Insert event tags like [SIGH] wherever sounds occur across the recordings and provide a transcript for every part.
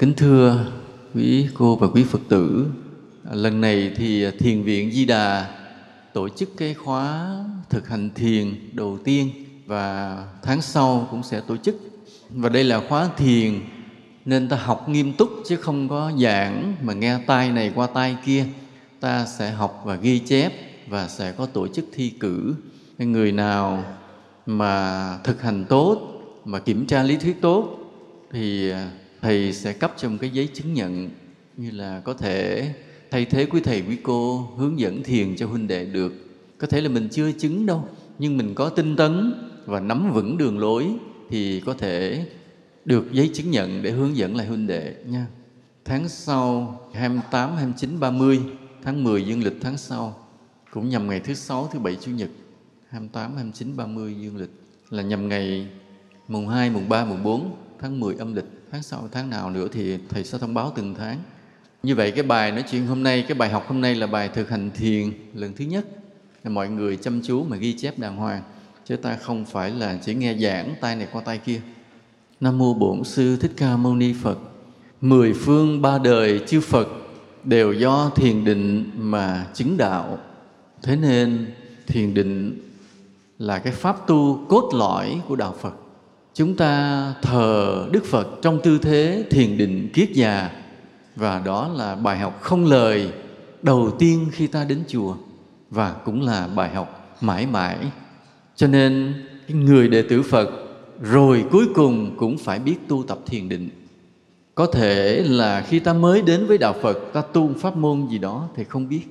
Kính thưa quý cô và quý Phật tử, lần này thì Thiền viện Di Đà tổ chức cái khóa thực hành thiền đầu tiên và tháng sau cũng sẽ tổ chức. Và đây là khóa thiền nên ta học nghiêm túc chứ không có giảng mà nghe tai này qua tai kia. Ta sẽ học và ghi chép và sẽ có tổ chức thi cử. Người nào mà thực hành tốt, mà kiểm tra lý thuyết tốt thì thầy sẽ cấp cho một cái giấy chứng nhận như là có thể thay thế quý thầy quý cô hướng dẫn thiền cho huynh đệ được. Có thể là mình chưa chứng đâu nhưng mình có tinh tấn và nắm vững đường lối thì có thể được giấy chứng nhận để hướng dẫn lại huynh đệ nha. Tháng sau 28, 29, 30 tháng 10 dương lịch tháng sau cũng nhằm ngày thứ sáu, thứ bảy, chủ nhật 28, 29, 30 dương lịch là nhằm ngày mùng 2, mùng 3, mùng 4 tháng 10 âm lịch tháng sau, tháng nào nữa thì thầy sẽ thông báo từng tháng. Như vậy cái bài nói chuyện hôm nay, cái bài học hôm nay là bài thực hành thiền lần thứ nhất. Là mọi người chăm chú mà ghi chép đàng hoàng, chứ ta không phải là chỉ nghe giảng tay này qua tay kia. Nam mô bổn sư thích ca mâu ni phật. Mười phương ba đời chư phật đều do thiền định mà chứng đạo. Thế nên thiền định là cái pháp tu cốt lõi của đạo phật chúng ta thờ đức phật trong tư thế thiền định kiết già. Và đó là bài học không lời đầu tiên khi ta đến chùa. Và cũng là bài học mãi mãi. Cho nên người đệ tử phật rồi cuối cùng cũng phải biết tu tập thiền định. Có thể là khi ta mới đến với đạo phật, ta tu pháp môn gì đó thì không biết.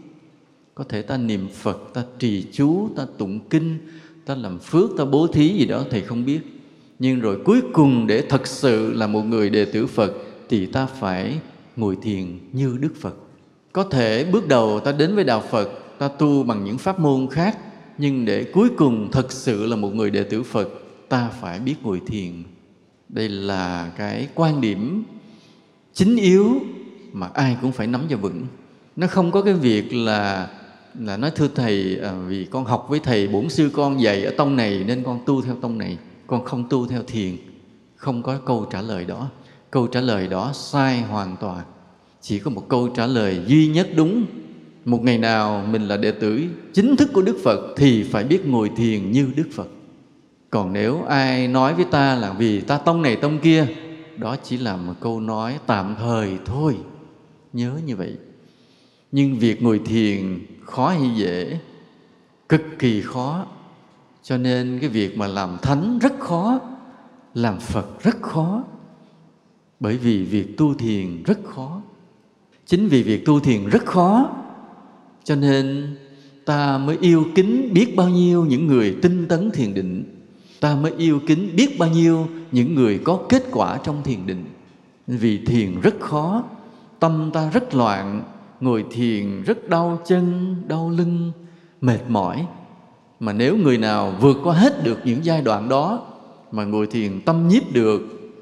Có thể ta niệm phật, ta trì chú, ta tụng kinh, ta làm phước, ta bố thí gì đó thì không biết nhưng rồi cuối cùng để thật sự là một người đệ tử phật thì ta phải ngồi thiền như đức phật. Có thể bước đầu ta đến với đạo phật ta tu bằng những pháp môn khác nhưng để cuối cùng thật sự là một người đệ tử phật ta phải biết ngồi thiền. Đây là cái quan điểm chính yếu mà ai cũng phải nắm cho vững. Nó không có cái việc là là nói thưa thầy à, vì con học với thầy bổn sư con dạy ở tông này nên con tu theo tông này con không tu theo thiền, không có câu trả lời đó. Câu trả lời đó sai hoàn toàn. Chỉ có một câu trả lời duy nhất đúng. Một ngày nào mình là đệ tử chính thức của đức phật thì phải biết ngồi thiền như đức phật. Còn nếu ai nói với ta là vì ta tông này tông kia, đó chỉ là một câu nói tạm thời thôi. Nhớ như vậy. Nhưng việc ngồi thiền khó hay dễ? Cực kỳ khó cho nên cái việc mà làm thánh rất khó, làm phật rất khó. Bởi vì việc tu thiền rất khó. Chính vì việc tu thiền rất khó, cho nên ta mới yêu kính biết bao nhiêu những người tinh tấn thiền định. Ta mới yêu kính biết bao nhiêu những người có kết quả trong thiền định. Vì thiền rất khó, tâm ta rất loạn, ngồi thiền rất đau chân, đau lưng, mệt mỏi mà nếu người nào vượt qua hết được những giai đoạn đó, mà ngồi thiền tâm nhiếp được,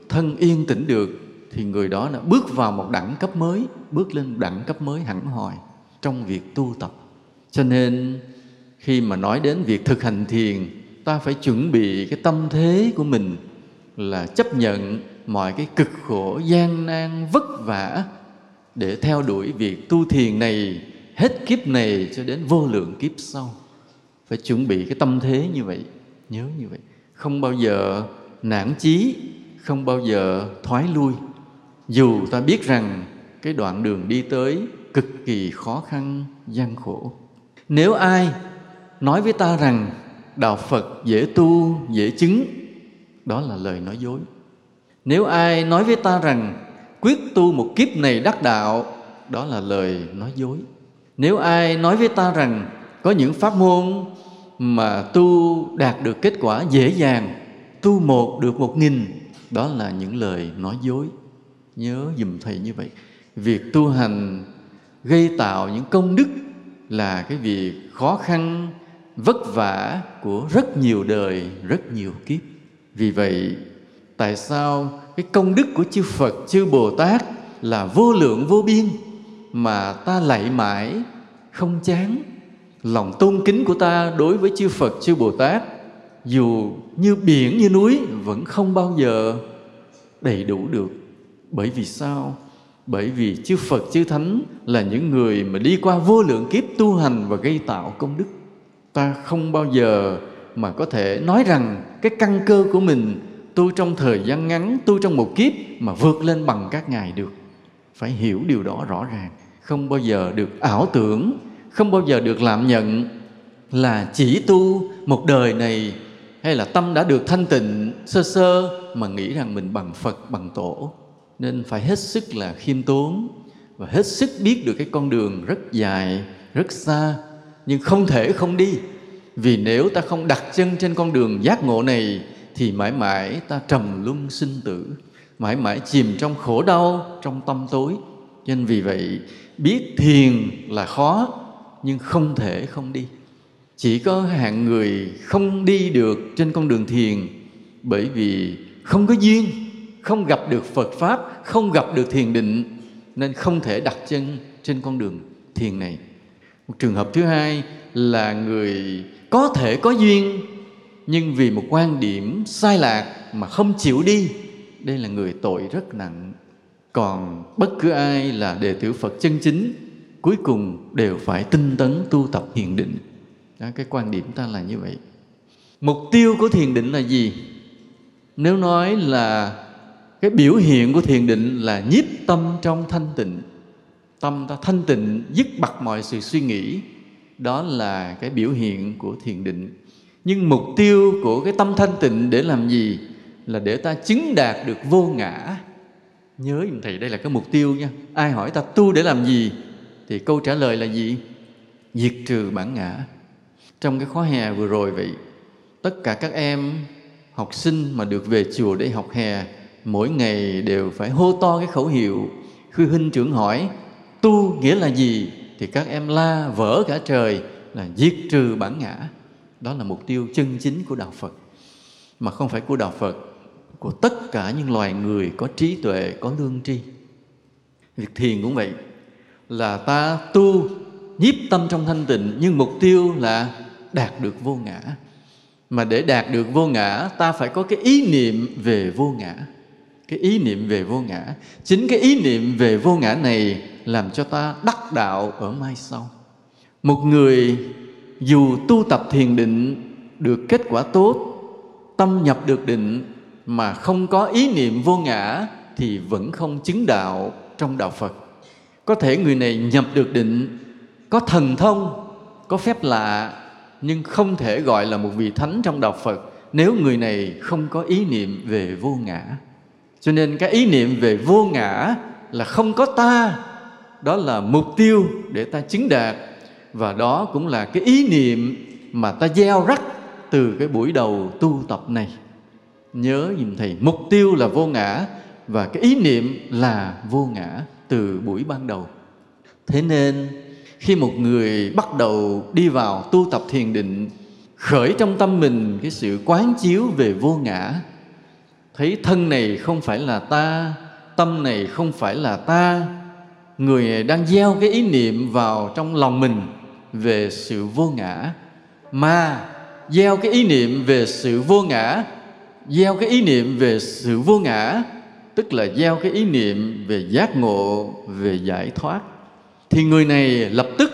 thân yên tĩnh được, thì người đó đã bước vào một đẳng cấp mới, bước lên đẳng cấp mới hẳn hoi trong việc tu tập. Cho nên, khi mà nói đến việc thực hành thiền, ta phải chuẩn bị cái tâm thế của mình là chấp nhận mọi cái cực khổ, gian nan, vất vả để theo đuổi việc tu thiền này, hết kiếp này cho đến vô lượng kiếp sau phải chuẩn bị cái tâm thế như vậy, nhớ như vậy. Không bao giờ nản chí, không bao giờ thoái lui. Dù ta biết rằng cái đoạn đường đi tới cực kỳ khó khăn, gian khổ. Nếu ai nói với ta rằng đạo phật dễ tu, dễ chứng, đó là lời nói dối. Nếu ai nói với ta rằng quyết tu một kiếp này đắc đạo, đó là lời nói dối. Nếu ai nói với ta rằng có những pháp môn mà tu đạt được kết quả dễ dàng, tu một được một nghìn, đó là những lời nói dối. Nhớ dùm thầy như vậy. Việc tu hành gây tạo những công đức là cái việc khó khăn, vất vả của rất nhiều đời, rất nhiều kiếp. Vì vậy, tại sao cái công đức của chư phật, chư bồ tát là vô lượng vô biên mà ta lạy mãi không chán? Lòng tôn kính của ta đối với chư Phật, chư Bồ Tát dù như biển như núi vẫn không bao giờ đầy đủ được. Bởi vì sao? Bởi vì chư phật chư thánh là những người mà đi qua vô lượng kiếp tu hành và gây tạo công đức. Ta không bao giờ mà có thể nói rằng cái căn cơ của mình tu trong thời gian ngắn tu trong một kiếp mà vượt lên bằng các ngài được. Phải hiểu điều đó rõ ràng. Không bao giờ được ảo tưởng không bao giờ được làm nhận là chỉ tu một đời này hay là tâm đã được thanh tịnh, sơ sơ mà nghĩ rằng mình bằng Phật, bằng tổ. Nên phải hết sức là khiêm tốn và hết sức biết được cái con đường rất dài, rất xa, nhưng không thể không đi. Vì nếu ta không đặt chân trên con đường giác ngộ này, thì mãi mãi ta trầm luân sinh tử, mãi mãi chìm trong khổ đau, trong tâm tối. Nên vì vậy, biết thiền là khó nhưng không thể không đi. Chỉ có hạng người không đi được trên con đường thiền, bởi vì không có duyên, không gặp được phật pháp, không gặp được thiền định, nên không thể đặt chân trên con đường thiền này. Một trường hợp thứ hai là người có thể có duyên, nhưng vì một quan điểm sai lạc mà không chịu đi. Đây là người tội rất nặng. Còn bất cứ ai là đệ tử phật chân chính cuối cùng đều phải tinh tấn tu tập thiền định. Đó, cái quan điểm ta là như vậy. Mục tiêu của thiền định là gì? Nếu nói là cái biểu hiện của thiền định là nhiếp tâm trong thanh tịnh tâm ta thanh tịnh dứt bặt mọi sự suy nghĩ đó là cái biểu hiện của thiền định. Nhưng mục tiêu của cái tâm thanh tịnh để làm gì? Là để ta chứng đạt được vô ngã. Nhớ thầy đây là cái mục tiêu nha. Ai hỏi ta tu để làm gì? Thì câu trả lời là gì? Diệt trừ bản ngã. Trong cái khóa hè vừa rồi vậy, tất cả các em, học sinh mà được về chùa để học hè, mỗi ngày đều phải hô to cái khẩu hiệu. Khi huynh trưởng hỏi, tu nghĩa là gì? Thì các em la vỡ cả trời là diệt trừ bản ngã. Đó là mục tiêu chân chính của đạo phật. Mà không phải của đạo phật, của tất cả những loài người có trí tuệ, có lương tri. Việc thiền cũng vậy là ta tu nhiếp tâm trong thanh tịnh, nhưng mục tiêu là đạt được vô ngã. Mà để đạt được vô ngã, ta phải có cái ý niệm về vô ngã. Cái ý niệm về vô ngã. Chính cái ý niệm về vô ngã này làm cho ta đắc đạo ở mai sau. Một người dù tu tập thiền định được kết quả tốt, tâm nhập được định mà không có ý niệm vô ngã thì vẫn không chứng đạo trong đạo phật có thể người này nhập được định, có thần thông, có phép lạ, nhưng không thể gọi là một vị thánh trong đạo phật nếu người này không có ý niệm về vô ngã. Cho nên cái ý niệm về vô ngã là không có ta, đó là mục tiêu để ta chứng đạt. Và đó cũng là cái ý niệm mà ta gieo rắc từ cái buổi đầu tu tập này. Nhớ nhìn thầy, mục tiêu là vô ngã và cái ý niệm là vô ngã từ buổi ban đầu. Thế nên, khi một người bắt đầu đi vào tu tập thiền định, khởi trong tâm mình cái sự quán chiếu về vô ngã, thấy thân này không phải là ta, tâm này không phải là ta, người đang gieo cái ý niệm vào trong lòng mình về sự vô ngã, mà gieo cái ý niệm về sự vô ngã, gieo cái ý niệm về sự vô ngã tức là gieo cái ý niệm về giác ngộ, về giải thoát. Thì người này lập tức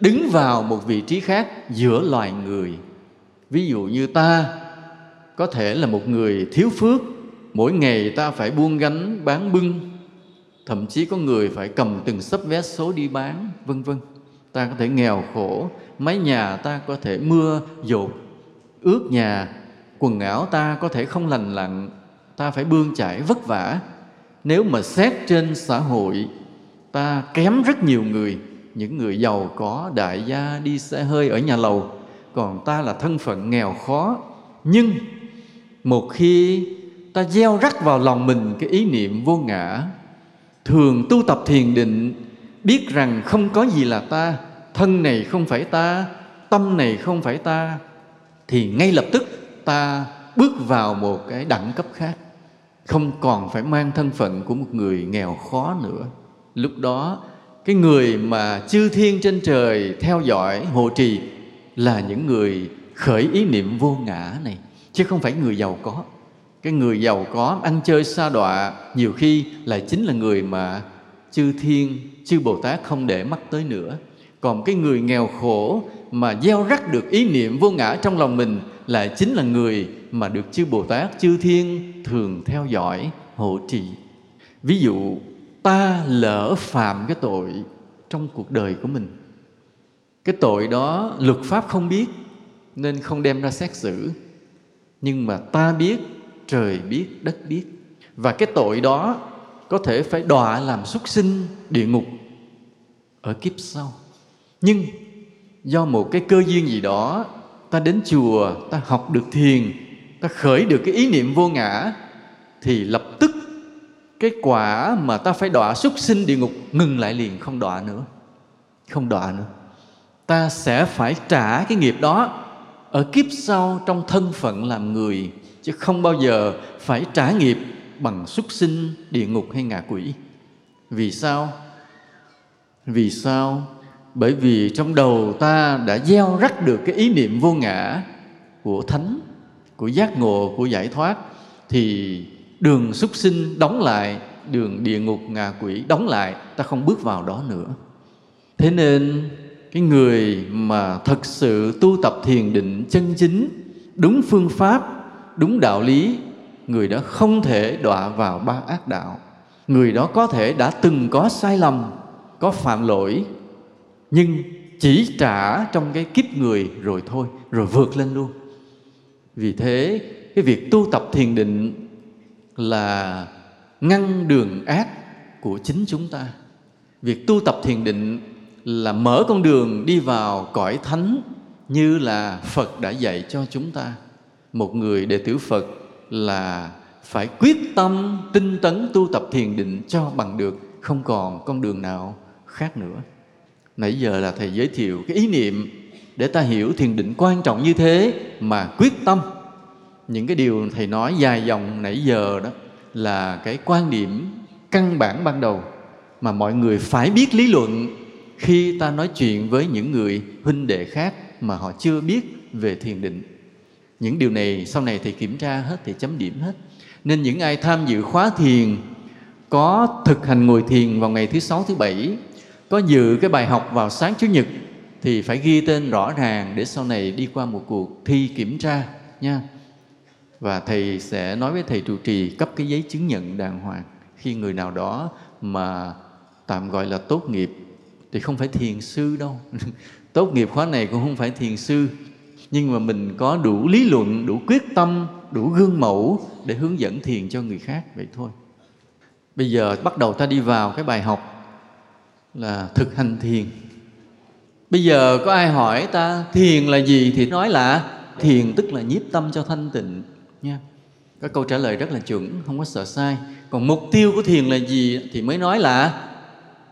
đứng vào một vị trí khác giữa loài người. Ví dụ như ta, có thể là một người thiếu phước. Mỗi ngày ta phải buông gánh, bán bưng. Thậm chí có người phải cầm từng sấp vé số đi bán, vân vân. Ta có thể nghèo khổ, mái nhà ta có thể mưa, dột. Ướt nhà, quần áo ta có thể không lành lặn ta phải bươn chải vất vả. Nếu mà xét trên xã hội, ta kém rất nhiều người. Những người giàu có, đại gia đi xe hơi ở nhà lầu. Còn ta là thân phận nghèo khó. Nhưng một khi ta gieo rắc vào lòng mình cái ý niệm vô ngã, thường tu tập thiền định, biết rằng không có gì là ta, thân này không phải ta, tâm này không phải ta, thì ngay lập tức ta bước vào một cái đẳng cấp khác không còn phải mang thân phận của một người nghèo khó nữa. Lúc đó, cái người mà chư thiên trên trời theo dõi, hộ trì là những người khởi ý niệm vô ngã này, chứ không phải người giàu có. Cái người giàu có ăn chơi xa đọa nhiều khi lại chính là người mà chư thiên, chư bồ tát không để mắt tới nữa còn cái người nghèo khổ mà gieo rắc được ý niệm vô ngã trong lòng mình lại chính là người mà được chư bồ tát, chư thiên thường theo dõi, hộ trì. Ví dụ, ta lỡ phạm cái tội trong cuộc đời của mình. Cái tội đó luật pháp không biết nên không đem ra xét xử. Nhưng mà ta biết, trời biết, đất biết. Và cái tội đó có thể phải đọa làm súc sinh địa ngục ở kiếp sau nhưng do một cái cơ duyên gì đó, ta đến chùa, ta học được thiền, ta khởi được cái ý niệm vô ngã, thì lập tức cái quả mà ta phải đọa súc sinh địa ngục ngừng lại liền, không đọa nữa. Không đọa nữa. Ta sẽ phải trả cái nghiệp đó ở kiếp sau trong thân phận làm người, chứ không bao giờ phải trả nghiệp bằng súc sinh địa ngục hay ngạ quỷ. Vì sao? Vì sao bởi vì trong đầu ta đã gieo rắc được cái ý niệm vô ngã của thánh, của giác ngộ, của giải thoát, thì đường súc sinh đóng lại, đường địa ngục ngạ quỷ đóng lại, ta không bước vào đó nữa. Thế nên, cái người mà thật sự tu tập thiền định chân chính, đúng phương pháp, đúng đạo lý, người đó không thể đọa vào ba ác đạo. Người đó có thể đã từng có sai lầm, có phạm lỗi nhưng chỉ trả trong cái kiếp người rồi thôi, rồi vượt lên luôn. Vì thế, cái việc tu tập thiền định là ngăn đường ác của chính chúng ta. Việc tu tập thiền định là mở con đường đi vào cõi thánh như là phật đã dạy cho chúng ta. Một người đệ tử phật là phải quyết tâm tinh tấn tu tập thiền định cho bằng được, không còn con đường nào khác nữa nãy giờ là thầy giới thiệu cái ý niệm để ta hiểu thiền định quan trọng như thế mà quyết tâm. Những cái điều thầy nói dài dòng nãy giờ đó là cái quan điểm căn bản ban đầu mà mọi người phải biết lý luận khi ta nói chuyện với những người huynh đệ khác mà họ chưa biết về thiền định. Những điều này sau này thầy kiểm tra hết thì chấm điểm hết. Nên những ai tham dự khóa thiền có thực hành ngồi thiền vào ngày thứ sáu, thứ bảy có dự cái bài học vào sáng chủ nhật thì phải ghi tên rõ ràng để sau này đi qua một cuộc thi kiểm tra nha. Và thầy sẽ nói với thầy trụ trì cấp cái giấy chứng nhận đàng hoàng. Khi người nào đó mà tạm gọi là tốt nghiệp thì không phải thiền sư đâu. [LAUGHS] Tốt nghiệp khóa này cũng không phải thiền sư. Nhưng mà mình có đủ lý luận, đủ quyết tâm, đủ gương mẫu để hướng dẫn thiền cho người khác. Vậy thôi. Bây giờ bắt đầu ta đi vào cái bài học là thực hành thiền. Bây giờ có ai hỏi ta, thiền là gì thì nói là thiền tức là nhiếp tâm cho thanh tịnh nha. Các câu trả lời rất là chuẩn, không có sợ sai. Còn mục tiêu của thiền là gì thì mới nói là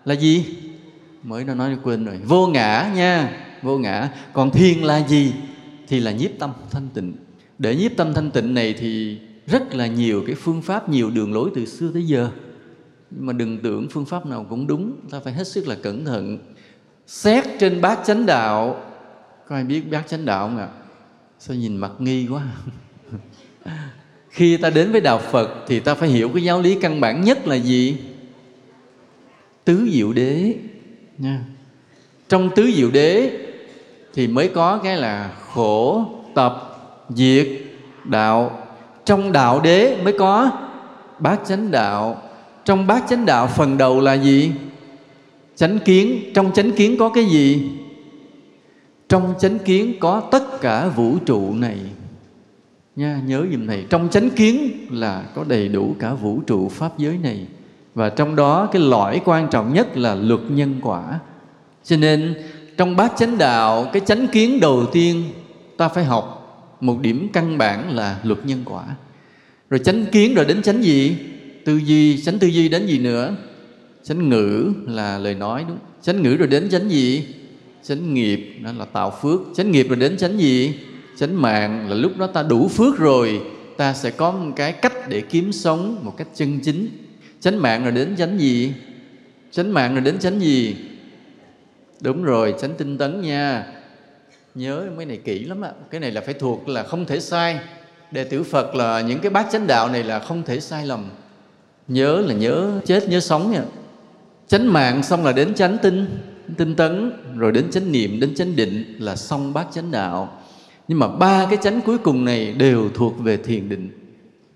là gì? Mới nó nói quên rồi. Vô ngã nha, vô ngã. Còn thiền là gì thì là nhiếp tâm thanh tịnh. Để nhiếp tâm thanh tịnh này thì rất là nhiều cái phương pháp, nhiều đường lối từ xưa tới giờ nhưng mà đừng tưởng phương pháp nào cũng đúng. Ta phải hết sức là cẩn thận. Xét trên bát chánh đạo. Có ai biết bát chánh đạo không ạ? Sao nhìn mặt nghi quá? [LAUGHS] Khi ta đến với đạo phật thì ta phải hiểu cái giáo lý căn bản nhất là gì? Tứ diệu đế. Nha. Trong tứ diệu đế thì mới có cái là khổ, tập, diệt, đạo. Trong đạo đế mới có bát chánh đạo trong bát chánh đạo phần đầu là gì? Chánh kiến. Trong chánh kiến có cái gì? Trong chánh kiến có tất cả vũ trụ này. Nha, nhớ giùm thầy. Trong chánh kiến là có đầy đủ cả vũ trụ pháp giới này. Và trong đó cái lõi quan trọng nhất là luật nhân quả. Cho nên, trong bát chánh đạo, cái chánh kiến đầu tiên, ta phải học một điểm căn bản là luật nhân quả. Rồi chánh kiến rồi đến chánh gì? Tư duy, chánh tư duy đến gì nữa? Chánh ngữ là lời nói, đúng. Chánh ngữ rồi đến chánh gì? Chánh nghiệp, đó là tạo phước. Chánh nghiệp rồi đến chánh gì? Chánh mạng là lúc đó ta đủ phước rồi, ta sẽ có một cái cách để kiếm sống một cách chân chính. Chánh mạng rồi đến chánh gì? Chánh mạng rồi đến chánh gì? Đúng rồi, chánh tinh tấn nha. Nhớ mấy này kỹ lắm ạ. Cái này là phải thuộc là không thể sai. Đệ tử phật là những cái bát chánh đạo này là không thể sai lầm nhớ là nhớ, chết nhớ sống nha. Chánh mạng xong là đến chánh tinh tinh tấn, rồi đến chánh niệm, đến chánh định là xong bát chánh đạo. Nhưng mà ba cái chánh cuối cùng này đều thuộc về thiền định.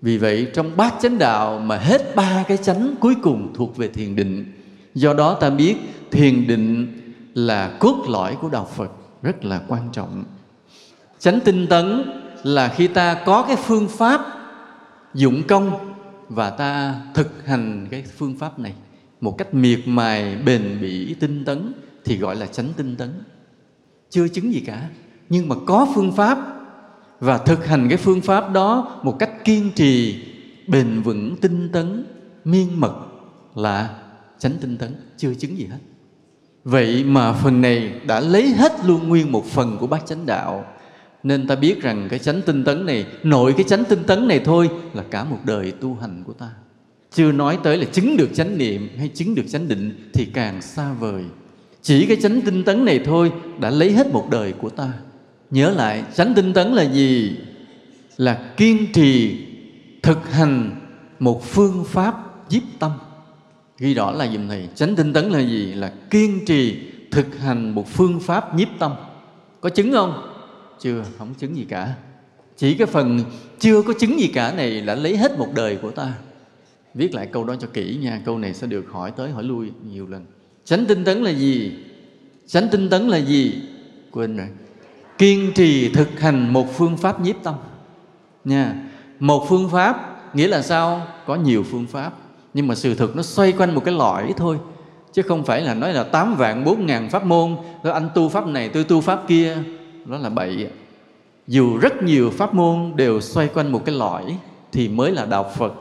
Vì vậy, trong bát chánh đạo mà hết ba cái chánh cuối cùng thuộc về thiền định. Do đó ta biết thiền định là cốt lõi của đạo phật, rất là quan trọng. Chánh tinh tấn là khi ta có cái phương pháp dụng công và ta thực hành cái phương pháp này một cách miệt mài, bền bỉ, tinh tấn thì gọi là chánh tinh tấn. Chưa chứng gì cả, nhưng mà có phương pháp. Và thực hành cái phương pháp đó một cách kiên trì, bền vững, tinh tấn, miên mật là chánh tinh tấn, chưa chứng gì hết. Vậy mà phần này đã lấy hết luôn nguyên một phần của bát chánh đạo nên ta biết rằng cái chánh tinh tấn này, nội cái chánh tinh tấn này thôi là cả một đời tu hành của ta. Chưa nói tới là chứng được chánh niệm hay chứng được chánh định thì càng xa vời. Chỉ cái chánh tinh tấn này thôi đã lấy hết một đời của ta. Nhớ lại, chánh tinh tấn là gì? Là kiên trì thực hành một phương pháp nhiếp tâm. Ghi rõ là dùm thầy chánh tinh tấn là gì? Là kiên trì thực hành một phương pháp nhiếp tâm. Có chứng không? Chưa? Không chứng gì cả. Chỉ cái phần chưa có chứng gì cả này đã lấy hết một đời của ta. Viết lại câu đó cho kỹ nha, câu này sẽ được hỏi tới, hỏi lui nhiều lần. Chánh tinh tấn là gì? Chánh tinh tấn là gì? Quên rồi. Kiên trì thực hành một phương pháp nhiếp tâm. Nha, một phương pháp nghĩa là sao? Có nhiều phương pháp, nhưng mà sự thực nó xoay quanh một cái lõi thôi, chứ không phải là nói là tám vạn, bốn ngàn pháp môn, rồi anh tu pháp này, tôi tu pháp kia đó là bậy dù rất nhiều pháp môn đều xoay quanh một cái lõi thì mới là đạo phật.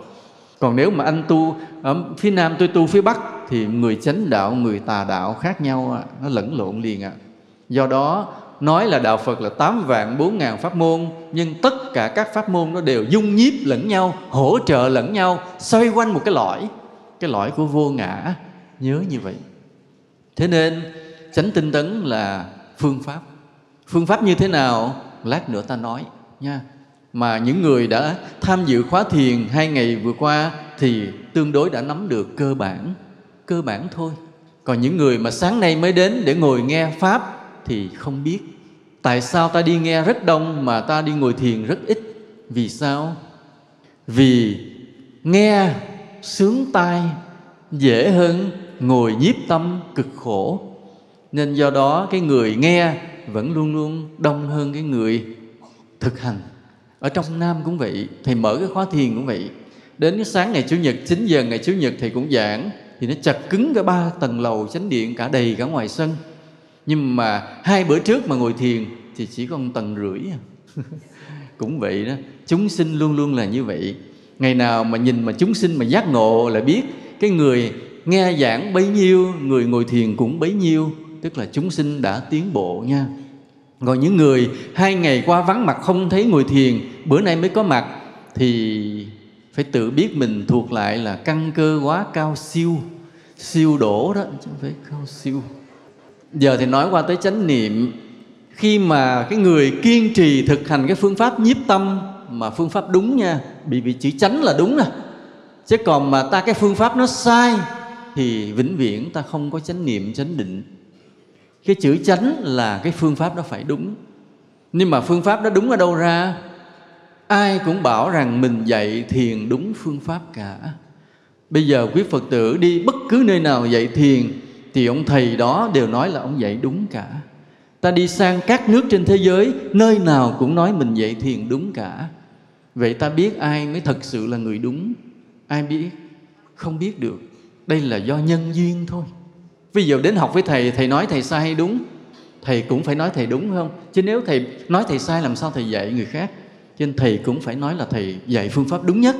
Còn nếu mà anh tu ở phía nam tôi tu phía bắc thì người chánh đạo, người tà đạo khác nhau nó lẫn lộn liền ạ à. do đó, nói là đạo Phật là 8 vạn 4 ngàn pháp môn, nhưng tất cả các pháp môn nó đều dung nhiếp lẫn nhau, hỗ trợ lẫn nhau, xoay quanh một cái lõi. Cái lõi của vô ngã, nhớ như vậy. Thế nên, chánh tinh tấn là phương pháp phương pháp như thế nào? Lát nữa ta nói, nha. Mà những người đã tham dự khóa thiền hai ngày vừa qua thì tương đối đã nắm được cơ bản cơ bản thôi. Còn những người mà sáng nay mới đến để ngồi nghe pháp thì không biết. Tại sao ta đi nghe rất đông mà ta đi ngồi thiền rất ít? Vì sao? Vì nghe sướng tai, dễ hơn ngồi nhiếp tâm cực khổ. Nên do đó cái người nghe vẫn luôn luôn đông hơn cái người thực hành. Ở trong nam cũng vậy, thầy mở cái khóa thiền cũng vậy. Đến cái sáng ngày chủ nhật 9 giờ ngày chủ nhật thầy cũng giảng, thì nó chặt cứng cả ba tầng lầu, chánh điện cả đầy cả ngoài sân. Nhưng mà hai bữa trước mà ngồi thiền thì chỉ có một tầng rưỡi à. [LAUGHS] cũng vậy đó, chúng sinh luôn luôn là như vậy. Ngày nào mà nhìn mà chúng sinh mà giác ngộ là biết, cái người nghe giảng bấy nhiêu, người ngồi thiền cũng bấy nhiêu tức là chúng sinh đã tiến bộ nha. Còn những người hai ngày qua vắng mặt không thấy ngồi thiền, bữa nay mới có mặt, thì phải tự biết mình thuộc lại là căn cơ quá cao siêu siêu đổ đó, chứ không phải cao siêu. Giờ thì nói qua tới chánh niệm, khi mà cái người kiên trì thực hành cái phương pháp nhiếp tâm, mà phương pháp đúng nha, bị bị chữ chánh là đúng nè. Chứ còn mà ta cái phương pháp nó sai, thì vĩnh viễn ta không có chánh niệm, chánh định cái chữ chánh là cái phương pháp đó phải đúng. Nhưng mà phương pháp đó đúng ở đâu ra? Ai cũng bảo rằng mình dạy thiền đúng phương pháp cả. Bây giờ quý phật tử đi bất cứ nơi nào dạy thiền, thì ông thầy đó đều nói là ông dạy đúng cả. Ta đi sang các nước trên thế giới, nơi nào cũng nói mình dạy thiền đúng cả. Vậy ta biết ai mới thật sự là người đúng? Ai biết? Không biết được. Đây là do nhân duyên thôi. Ví dụ đến học với thầy, thầy nói thầy sai hay đúng, thầy cũng phải nói thầy đúng không? Chứ nếu thầy nói thầy sai làm sao thầy dạy người khác? Cho nên thầy cũng phải nói là thầy dạy phương pháp đúng nhất.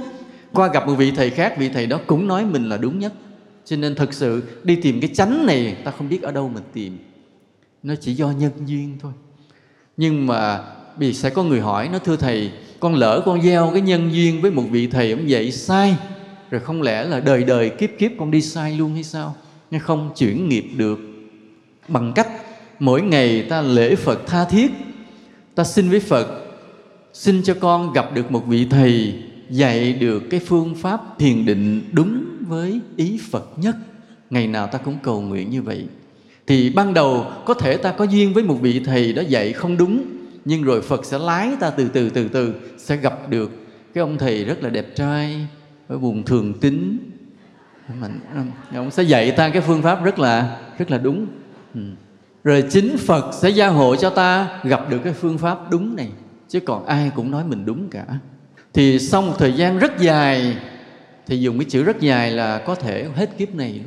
Qua gặp một vị thầy khác, vị thầy đó cũng nói mình là đúng nhất. Cho nên thật sự đi tìm cái chánh này ta không biết ở đâu mình tìm. Nó chỉ do nhân duyên thôi. Nhưng mà vì sẽ có người hỏi nó thưa thầy, con lỡ con gieo cái nhân duyên với một vị thầy ông dạy sai rồi không lẽ là đời đời kiếp kiếp con đi sai luôn hay sao? Nhưng không chuyển nghiệp được. Bằng cách mỗi ngày ta lễ Phật tha thiết, ta xin với Phật, xin cho con gặp được một vị thầy dạy được cái phương pháp thiền định đúng với ý phật nhất. Ngày nào ta cũng cầu nguyện như vậy. Thì ban đầu có thể ta có duyên với một vị thầy đó dạy không đúng, nhưng rồi phật sẽ lái ta từ từ từ từ, sẽ gặp được cái ông thầy rất là đẹp trai, ở vùng thường tính mình. Ừ. Dạ, ông sẽ dạy ta cái phương pháp rất là rất là đúng. Ừ. rồi chính phật sẽ gia hộ cho ta gặp được cái phương pháp đúng này, chứ còn ai cũng nói mình đúng cả. Thì sau một thời gian rất dài, thì dùng cái chữ rất dài là có thể hết kiếp này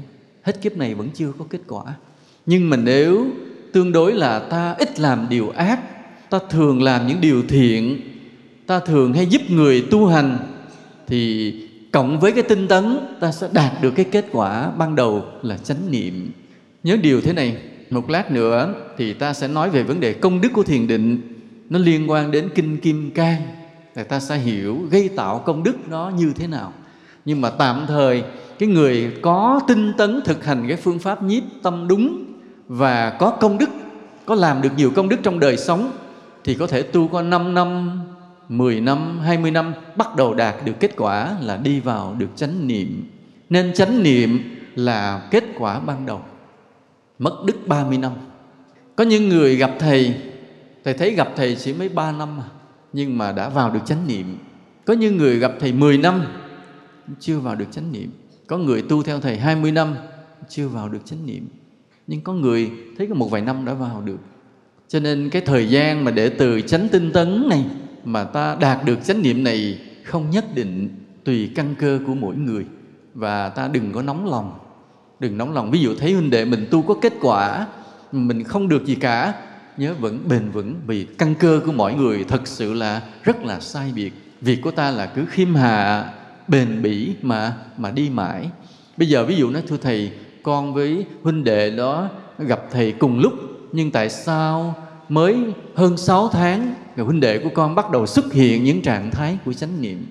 hết kiếp này vẫn chưa có kết quả. Nhưng mà nếu tương đối là ta ít làm điều ác, ta thường làm những điều thiện, ta thường hay giúp người tu hành, thì cộng với cái tinh tấn, ta sẽ đạt được cái kết quả ban đầu là chánh niệm. Nhớ điều thế này, một lát nữa thì ta sẽ nói về vấn đề công đức của thiền định. Nó liên quan đến kinh kim cang, là ta sẽ hiểu gây tạo công đức nó như thế nào. Nhưng mà tạm thời, cái người có tinh tấn thực hành cái phương pháp nhiếp tâm đúng và có công đức, có làm được nhiều công đức trong đời sống, thì có thể tu có 5 năm 10 năm, 20 năm bắt đầu đạt được kết quả là đi vào được chánh niệm. Nên chánh niệm là kết quả ban đầu. Mất đức 30 năm. Có những người gặp thầy, thầy thấy gặp thầy chỉ mấy 3 năm mà, nhưng mà đã vào được chánh niệm. Có những người gặp thầy 10 năm chưa vào được chánh niệm. Có người tu theo thầy 20 năm chưa vào được chánh niệm. Nhưng có người thấy có một vài năm đã vào được. Cho nên cái thời gian mà để từ chánh tinh tấn này mà ta đạt được chánh niệm này không nhất định tùy căn cơ của mỗi người. Và ta đừng có nóng lòng. Đừng nóng lòng. Ví dụ thấy huynh đệ mình tu có kết quả, mình không được gì cả, nhớ vẫn bền vững vì căn cơ của mọi người thật sự là rất là sai biệt. Việc của ta là cứ khiêm hạ, bền bỉ mà mà đi mãi. Bây giờ ví dụ nói, thưa thầy, con với huynh đệ đó gặp thầy cùng lúc, nhưng tại sao mới hơn 6 tháng, người huynh đệ của con bắt đầu xuất hiện những trạng thái của chánh niệm.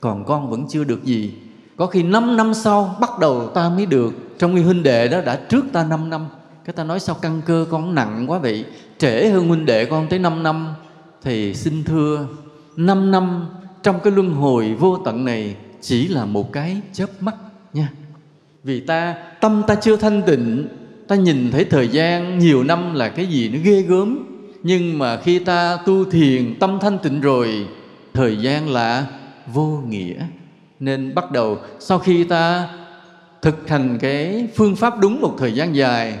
Còn con vẫn chưa được gì. Có khi 5 năm sau bắt đầu ta mới được. Trong khi huynh đệ đó đã trước ta 5 năm. Cái ta nói sao căn cơ con nặng quá vậy? Trễ hơn huynh đệ con tới 5 năm. Thì xin thưa 5 năm trong cái luân hồi vô tận này chỉ là một cái chớp mắt nha. Vì ta, tâm ta chưa thanh tịnh, ta nhìn thấy thời gian nhiều năm là cái gì nó ghê gớm nhưng mà khi ta tu thiền tâm thanh tịnh rồi, thời gian là vô nghĩa. Nên bắt đầu sau khi ta thực hành cái phương pháp đúng một thời gian dài,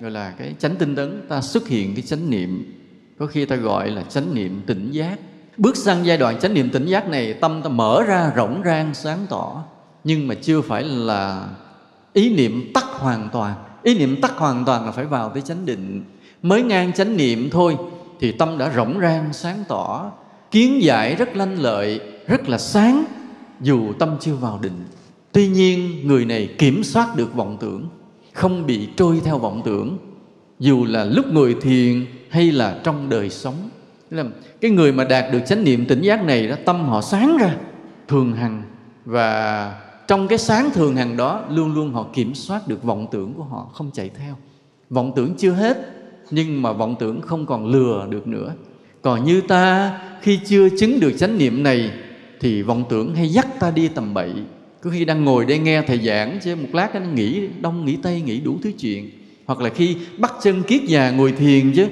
gọi là cái chánh tinh tấn, ta xuất hiện cái chánh niệm. Có khi ta gọi là chánh niệm tỉnh giác. Bước sang giai đoạn chánh niệm tỉnh giác này, tâm ta mở ra rộng rang, sáng tỏ. Nhưng mà chưa phải là ý niệm tắt hoàn toàn. Ý niệm tắt hoàn toàn là phải vào tới chánh định mới ngang chánh niệm thôi, thì tâm đã rộng rang, sáng tỏ. Kiến giải rất lanh lợi, rất là sáng, dù tâm chưa vào định. Tuy nhiên, người này kiểm soát được vọng tưởng, không bị trôi theo vọng tưởng. Dù là lúc ngồi thiền hay là trong đời sống. Là cái người mà đạt được chánh niệm tỉnh giác này đó, tâm họ sáng ra, thường hằng. Và trong cái sáng thường hằng đó, luôn luôn họ kiểm soát được vọng tưởng của họ, không chạy theo. Vọng tưởng chưa hết nhưng mà vọng tưởng không còn lừa được nữa. Còn như ta, khi chưa chứng được chánh niệm này, thì vọng tưởng hay dắt ta đi tầm bậy. Cứ khi đang ngồi đây nghe thầy giảng, chứ một lát nó nghĩ, đông nghĩ tây nghĩ đủ thứ chuyện. Hoặc là khi bắt chân kiết già ngồi thiền chứ,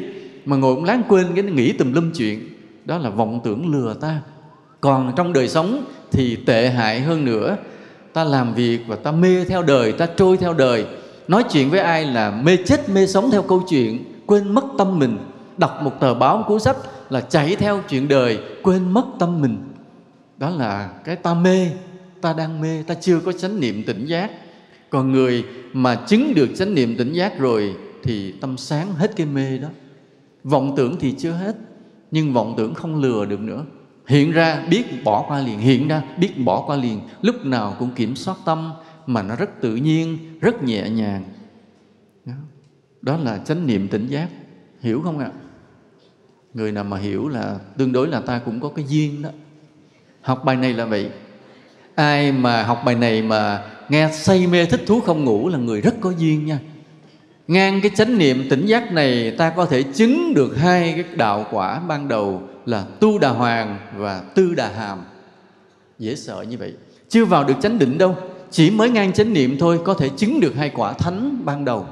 mà ngồi một lát quên cái nghĩ tùm lum chuyện. Đó là vọng tưởng lừa ta. Còn trong đời sống thì tệ hại hơn nữa. Ta làm việc và ta mê theo đời, ta trôi theo đời. Nói chuyện với ai là mê chết, mê sống theo câu chuyện quên mất tâm mình. Đọc một tờ báo cuốn sách là chạy theo chuyện đời, quên mất tâm mình. Đó là cái ta mê, ta đang mê, ta chưa có chánh niệm tỉnh giác. Còn người mà chứng được chánh niệm tỉnh giác rồi thì tâm sáng hết cái mê đó. Vọng tưởng thì chưa hết, nhưng vọng tưởng không lừa được nữa. Hiện ra biết bỏ qua liền, hiện ra biết bỏ qua liền. Lúc nào cũng kiểm soát tâm mà nó rất tự nhiên, rất nhẹ nhàng đó là chánh niệm tỉnh giác. Hiểu không ạ? Người nào mà hiểu là tương đối là ta cũng có cái duyên đó. Học bài này là vậy. Ai mà học bài này mà nghe say mê thích thú không ngủ là người rất có duyên nha. Ngang cái chánh niệm tỉnh giác này, ta có thể chứng được hai cái đạo quả ban đầu là tu đà hoàng và tư đà hàm. Dễ sợ như vậy. Chưa vào được chánh định đâu. Chỉ mới ngang chánh niệm thôi, có thể chứng được hai quả thánh ban đầu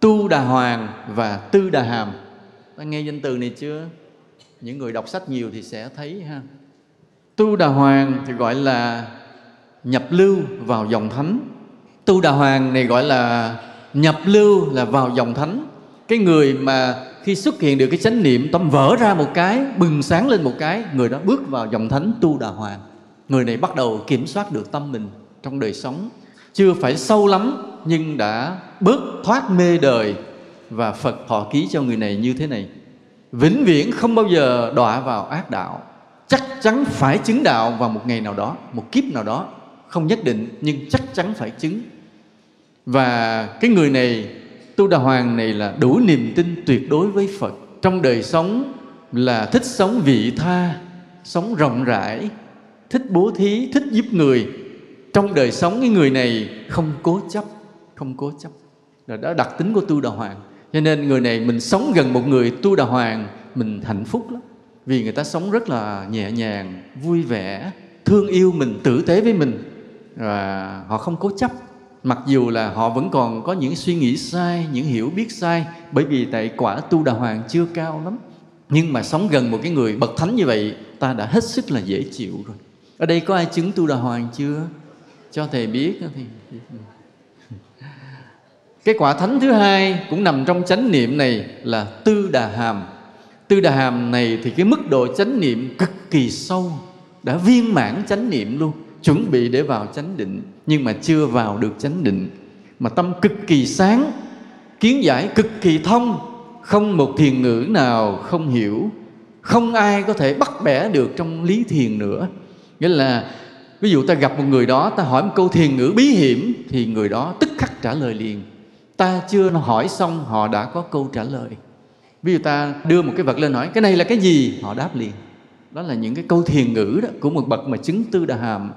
tu đà hoàng và tư đà hàm. Ta nghe danh từ này chưa? Những người đọc sách nhiều thì sẽ thấy ha. Tu đà hoàng thì gọi là nhập lưu vào dòng thánh. Tu đà hoàng này gọi là nhập lưu là vào dòng thánh. Cái người mà khi xuất hiện được cái chánh niệm tâm vỡ ra một cái bừng sáng lên một cái người đó bước vào dòng thánh tu đà hoàng. Người này bắt đầu kiểm soát được tâm mình trong đời sống. Chưa phải sâu lắm nhưng đã bớt thoát mê đời và phật thọ ký cho người này như thế này. Vĩnh viễn không bao giờ đọa vào ác đạo. Chắc chắn phải chứng đạo vào một ngày nào đó, một kiếp nào đó. Không nhất định, nhưng chắc chắn phải chứng. Và cái người này, tu đà hoàng này là đủ niềm tin tuyệt đối với phật. Trong đời sống là thích sống vị tha, sống rộng rãi, thích bố thí, thích giúp người. Trong đời sống, cái người này không cố chấp không cố chấp. Là đó đặc tính của tu đà hoàng. Cho nên người này mình sống gần một người tu đà hoàng, mình hạnh phúc lắm. Vì người ta sống rất là nhẹ nhàng, vui vẻ, thương yêu mình, tử tế với mình. Và họ không cố chấp. Mặc dù là họ vẫn còn có những suy nghĩ sai, những hiểu biết sai, bởi vì tại quả tu đà hoàng chưa cao lắm. Nhưng mà sống gần một cái người bậc thánh như vậy, ta đã hết sức là dễ chịu rồi. Ở đây có ai chứng tu đà hoàng chưa? Cho thầy biết thì cái quả thánh thứ hai cũng nằm trong chánh niệm này là tư đà hàm. Tư đà hàm này thì cái mức độ chánh niệm cực kỳ sâu, đã viên mãn chánh niệm luôn, chuẩn bị để vào chánh định, nhưng mà chưa vào được chánh định. Mà tâm cực kỳ sáng, kiến giải cực kỳ thông, không một thiền ngữ nào không hiểu, không ai có thể bắt bẻ được trong lý thiền nữa. Nghĩa là, ví dụ ta gặp một người đó, ta hỏi một câu thiền ngữ bí hiểm, thì người đó tức khắc trả lời liền ta chưa hỏi xong, họ đã có câu trả lời. Ví dụ ta đưa một cái vật lên hỏi cái này là cái gì? Họ đáp liền. Đó là những cái câu thiền ngữ đó của một bậc mà chứng tư đà hàm.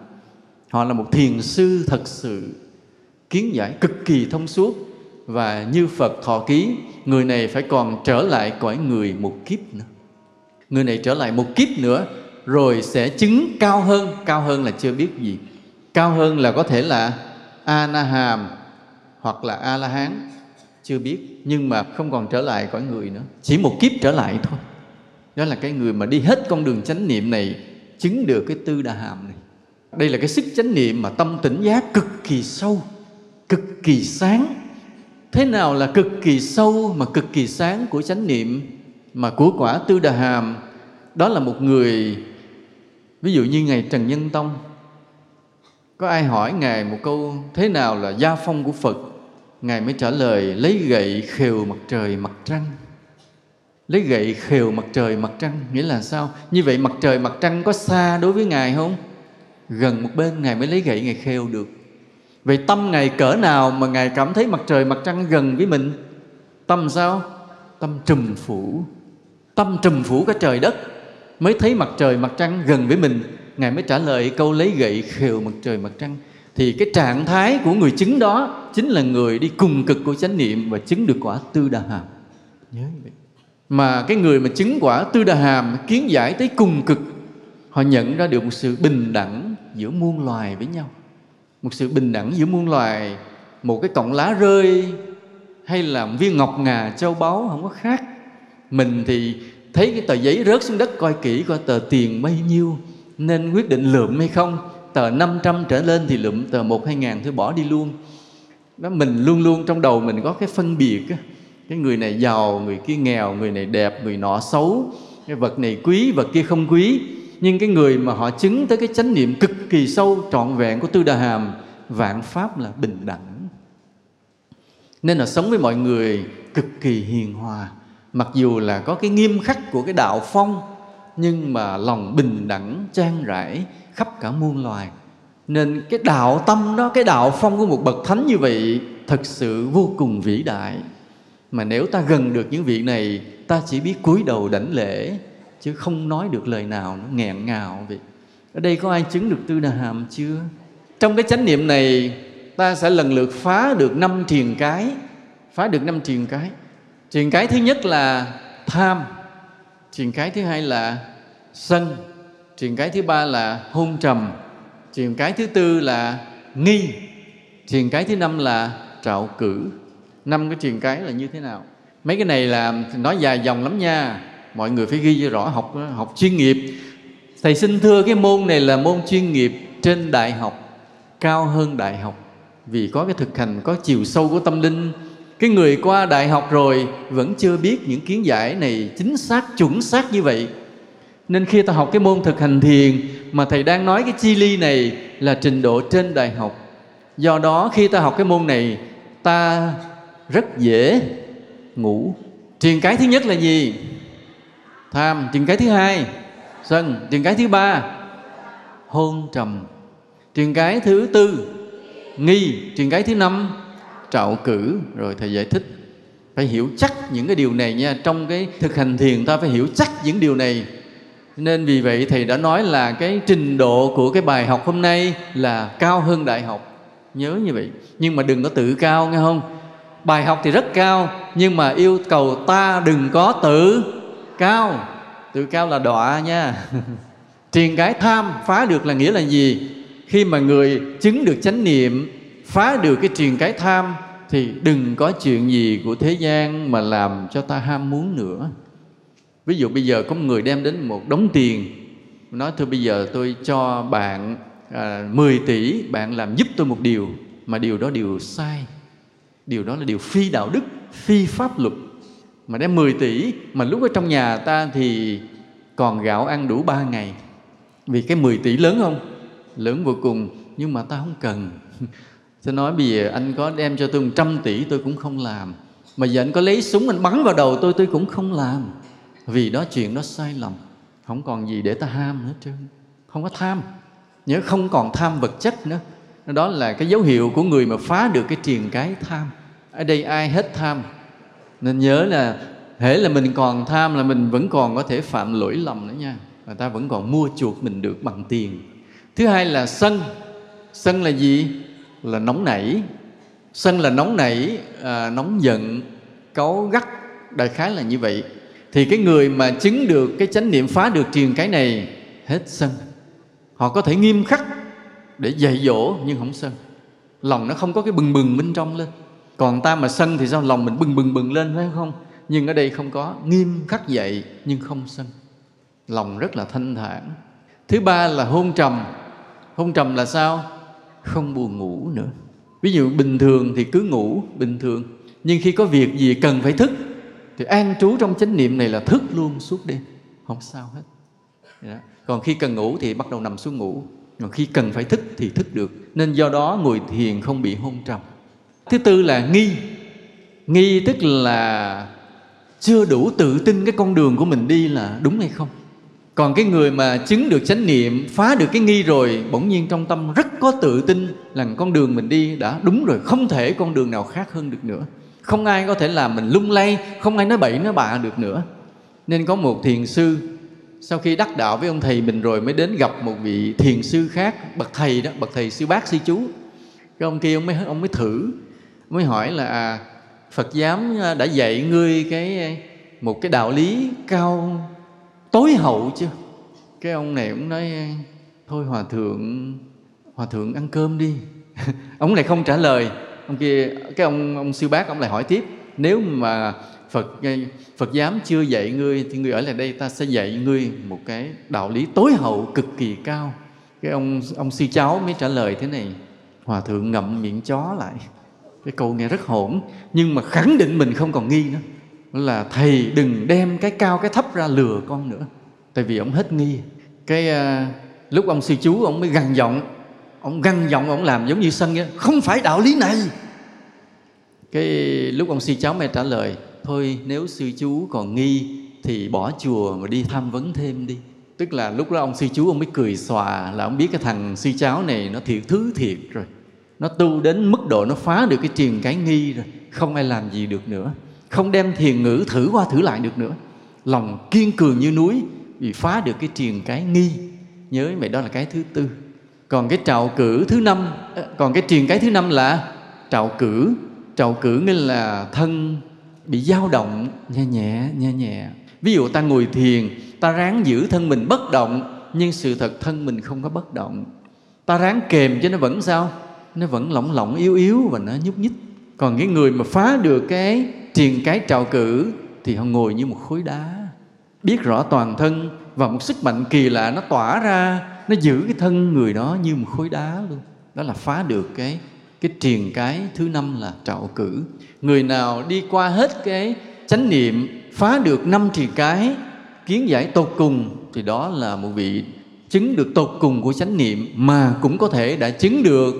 Họ là một thiền sư thật sự, kiến giải cực kỳ thông suốt. Và như Phật thọ ký, người này phải còn trở lại cõi người một kiếp nữa. Người này trở lại một kiếp nữa, rồi sẽ chứng cao hơn. Cao hơn là chưa biết gì. Cao hơn là có thể là a na hàm hoặc là a la hán chưa biết nhưng mà không còn trở lại cõi người nữa. Chỉ một kiếp trở lại thôi. Đó là cái người mà đi hết con đường chánh niệm này chứng được cái tư đà hàm này. Đây là cái sức chánh niệm mà tâm tỉnh giác cực kỳ sâu cực kỳ sáng. Thế nào là cực kỳ sâu mà cực kỳ sáng của chánh niệm mà của quả tư đà hàm? Đó là một người ví dụ như ngài trần nhân tông. Có ai hỏi ngài một câu thế nào là gia phong của phật ngài mới trả lời, lấy gậy khều mặt trời mặt trăng. Lấy gậy khều mặt trời mặt trăng, nghĩa là sao? Như vậy mặt trời mặt trăng có xa đối với ngài không? Gần một bên ngài mới lấy gậy ngài khều được. Vậy tâm ngài cỡ nào mà ngài cảm thấy mặt trời mặt trăng gần với mình? Tâm sao? Tâm trùm phủ. Tâm trùm phủ cả trời đất mới thấy mặt trời mặt trăng gần với mình. Ngài mới trả lời câu lấy gậy khều mặt trời mặt trăng thì cái trạng thái của người chứng đó chính là người đi cùng cực của chánh niệm và chứng được quả tư đà hàm. Nhớ. Mà cái người mà chứng quả tư đà hàm kiến giải tới cùng cực họ nhận ra được một sự bình đẳng giữa muôn loài với nhau. Một sự bình đẳng giữa muôn loài một cái cọng lá rơi hay là một viên ngọc ngà châu báu không có khác. Mình thì thấy cái tờ giấy rớt xuống đất coi kỹ coi tờ tiền bao nhiêu nên quyết định lượm hay không tờ 500 trở lên thì lượm tờ một, hai ngàn thôi, bỏ đi luôn. Đó, mình luôn luôn trong đầu mình có cái phân biệt cái người này giàu, người kia nghèo, người này đẹp, người nọ xấu. Cái vật này quý, vật kia không quý. Nhưng cái người mà họ chứng tới cái chánh niệm cực kỳ sâu, trọn vẹn của tư đà hàm, vạn pháp là bình đẳng. Nên là sống với mọi người cực kỳ hiền hòa. Mặc dù là có cái nghiêm khắc của cái đạo phong, nhưng mà lòng bình đẳng, trang rãi khắp cả muôn loài. Nên cái đạo tâm đó, cái đạo phong của một bậc thánh như vậy thật sự vô cùng vĩ đại. Mà nếu ta gần được những vị này, ta chỉ biết cúi đầu đảnh lễ, chứ không nói được lời nào nó nghẹn ngào vậy. Ở đây có ai chứng được tư đà hàm chưa? Trong cái chánh niệm này, ta sẽ lần lượt phá được năm thiền cái. Phá được năm thiền cái. Thiền cái thứ nhất là tham. Thiền cái thứ hai là sân triền cái thứ ba là hôn trầm. Triền cái thứ tư là nghi. Triền cái thứ năm là trạo cử. Năm cái triền cái là như thế nào? Mấy cái này là nói dài dòng lắm nha. Mọi người phải ghi cho rõ học học chuyên nghiệp. Thầy xin thưa cái môn này là môn chuyên nghiệp trên đại học, cao hơn đại học. Vì có cái thực hành, có chiều sâu của tâm linh. Cái người qua đại học rồi vẫn chưa biết những kiến giải này chính xác, chuẩn xác như vậy nên khi ta học cái môn thực hành thiền mà thầy đang nói cái chi ly này là trình độ trên đại học. Do đó khi ta học cái môn này, ta rất dễ ngủ. Truyền cái thứ nhất là gì? Tham. Truyền cái thứ hai, sân. Truyền cái thứ ba, hôn trầm. Truyền cái thứ tư, nghi. Truyền cái thứ năm, trạo cử. Rồi thầy giải thích. Phải hiểu chắc những cái điều này nha. Trong cái thực hành thiền, ta phải hiểu chắc những điều này nên vì vậy thầy đã nói là cái trình độ của cái bài học hôm nay là cao hơn đại học. Nhớ như vậy. Nhưng mà đừng có tự cao, nghe không? Bài học thì rất cao, nhưng mà yêu cầu ta đừng có tự cao. Tự cao là đọa nha. [LAUGHS] Triền cái tham, phá được là nghĩa là gì? Khi mà người chứng được chánh niệm, phá được cái triền cái tham, thì đừng có chuyện gì của thế gian mà làm cho ta ham muốn nữa ví dụ bây giờ có một người đem đến một đống tiền nói thôi bây giờ tôi cho bạn à, 10 tỷ bạn làm giúp tôi một điều mà điều đó điều sai điều đó là điều phi đạo đức phi pháp luật. Mà đem 10 tỷ mà lúc ở trong nhà ta thì còn gạo ăn đủ 3 ngày. Vì cái 10 tỷ lớn không? Lớn vô cùng nhưng mà ta không cần. [LAUGHS] Tôi nói bây giờ anh có đem cho tôi 100 tỷ tôi cũng không làm. Mà giờ anh có lấy súng anh bắn vào đầu tôi tôi cũng không làm vì đó chuyện đó sai lầm. Không còn gì để ta ham nữa trơn không có tham. Nhớ không còn tham vật chất nữa. Đó là cái dấu hiệu của người mà phá được cái triền cái tham. Ở đây ai hết tham? Nên nhớ là hễ là mình còn tham là mình vẫn còn có thể phạm lỗi lầm nữa nha. Người ta vẫn còn mua chuộc mình được bằng tiền. Thứ hai là sân. Sân là gì? Là nóng nảy. Sân là nóng nảy à, nóng giận cáu gắt. Đại khái là như vậy thì cái người mà chứng được, cái chánh niệm phá được triền cái này, hết sân. Họ có thể nghiêm khắc để dạy dỗ nhưng không sân. Lòng nó không có cái bừng bừng bên trong lên. Còn ta mà sân thì sao? Lòng mình bừng bừng bừng lên, phải không? Nhưng ở đây không có. Nghiêm khắc dạy nhưng không sân. Lòng rất là thanh thản. Thứ ba là hôn trầm. Hôn trầm là sao? Không buồn ngủ nữa. Ví dụ bình thường thì cứ ngủ bình thường. Nhưng khi có việc gì cần phải thức thì an trú trong chánh niệm này là thức luôn suốt đêm, không sao hết. Đó. còn khi cần ngủ thì bắt đầu nằm xuống ngủ. Còn khi cần phải thức thì thức được. Nên do đó ngồi thiền không bị hôn trầm. Thứ tư là nghi. Nghi tức là chưa đủ tự tin cái con đường của mình đi là đúng hay không. Còn cái người mà chứng được chánh niệm, phá được cái nghi rồi, bỗng nhiên trong tâm rất có tự tin là con đường mình đi đã đúng rồi, không thể con đường nào khác hơn được nữa không ai có thể làm mình lung lay không ai nói bậy nói bạ được nữa. Nên có một thiền sư sau khi đắc đạo với ông thầy mình rồi mới đến gặp một vị thiền sư khác bậc thầy đó bậc thầy sư bác sư chú. Cái ông kia ông mới ông mới thử mới hỏi là à, Phật giám à, đã dạy ngươi cái à, một cái đạo lý cao tối hậu chưa? Cái ông này cũng nói à, thôi hòa thượng hòa thượng ăn cơm đi. [LAUGHS] Ông này không trả lời ông kia cái ông ông sư bác ông lại hỏi tiếp nếu mà Phật Phật giám chưa dạy ngươi thì ngươi ở lại đây ta sẽ dạy ngươi một cái đạo lý tối hậu cực kỳ cao. Cái ông ông sư cháu mới trả lời thế này hòa thượng ngậm miệng chó lại. Cái câu nghe rất hỗn nhưng mà khẳng định mình không còn nghi nữa. Là thầy đừng đem cái cao cái thấp ra lừa con nữa. Tại vì ông hết nghi. Cái uh, lúc ông sư chú ông mới gằn giọng ông gằn giọng, ông làm giống như sân vậy. Không phải đạo lý này. Cái lúc ông sư cháu mẹ trả lời, thôi, nếu sư chú còn nghi thì bỏ chùa mà đi tham vấn thêm đi. Tức là lúc đó ông sư chú ông mới cười xòa là ông biết cái thằng sư cháu này nó thiệt, thứ thiệt rồi. Nó tu đến mức độ nó phá được cái triền cái nghi rồi. Không ai làm gì được nữa. Không đem thiền ngữ thử qua thử lại được nữa. Lòng kiên cường như núi vì phá được cái triền cái nghi. Nhớ mày, đó là cái thứ tư còn cái trạo cử thứ năm ờ, còn cái truyền cái thứ năm là trạo cử, trào cử nghĩa là thân, bị dao động, nhẹ nhẹ nhẹ nhẹ. Ví dụ ta ngồi thiền, ta ráng giữ thân mình bất động, nhưng sự thật thân mình không có bất động. Ta ráng kềm cho nó vẫn sao? Nó vẫn lỏng lỏng, yếu yếu và nó nhúc nhích. Còn cái người mà phá được cái triền cái trào cử thì họ ngồi như một khối đá. Biết rõ toàn thân và một sức mạnh kỳ lạ nó tỏa ra nó giữ cái thân người đó như một khối đá luôn. Đó là phá được cái cái triền cái thứ năm là trạo cử. Người nào đi qua hết cái chánh niệm, phá được năm triền cái, kiến giải tột cùng, thì đó là một vị chứng được tột cùng của chánh niệm mà cũng có thể đã chứng được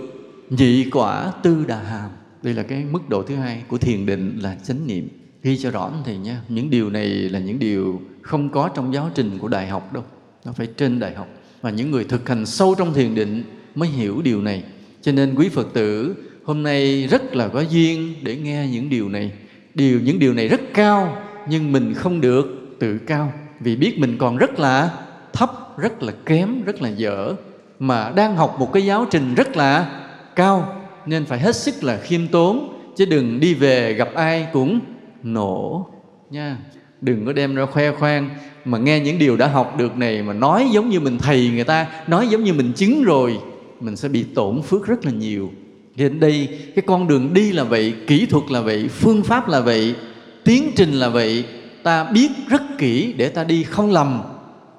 nhị quả tư đà hàm. Đây là cái mức độ thứ hai của thiền định là chánh niệm. Ghi cho rõ thì nha, những điều này là những điều không có trong giáo trình của đại học đâu. Nó phải trên đại học và những người thực hành sâu trong thiền định mới hiểu điều này. Cho nên quý phật tử, hôm nay rất là có duyên để nghe những điều này. Điều, những điều này rất cao, nhưng mình không được tự cao. Vì biết mình còn rất là thấp, rất là kém, rất là dở. Mà đang học một cái giáo trình rất là cao, nên phải hết sức là khiêm tốn, chứ đừng đi về gặp ai cũng nổ. Nha. Đừng có đem ra khoe khoang mà nghe những điều đã học được này mà nói giống như mình thầy người ta nói giống như mình chứng rồi mình sẽ bị tổn phước rất là nhiều. Đến đây cái con đường đi là vậy kỹ thuật là vậy phương pháp là vậy tiến trình là vậy ta biết rất kỹ để ta đi không lầm.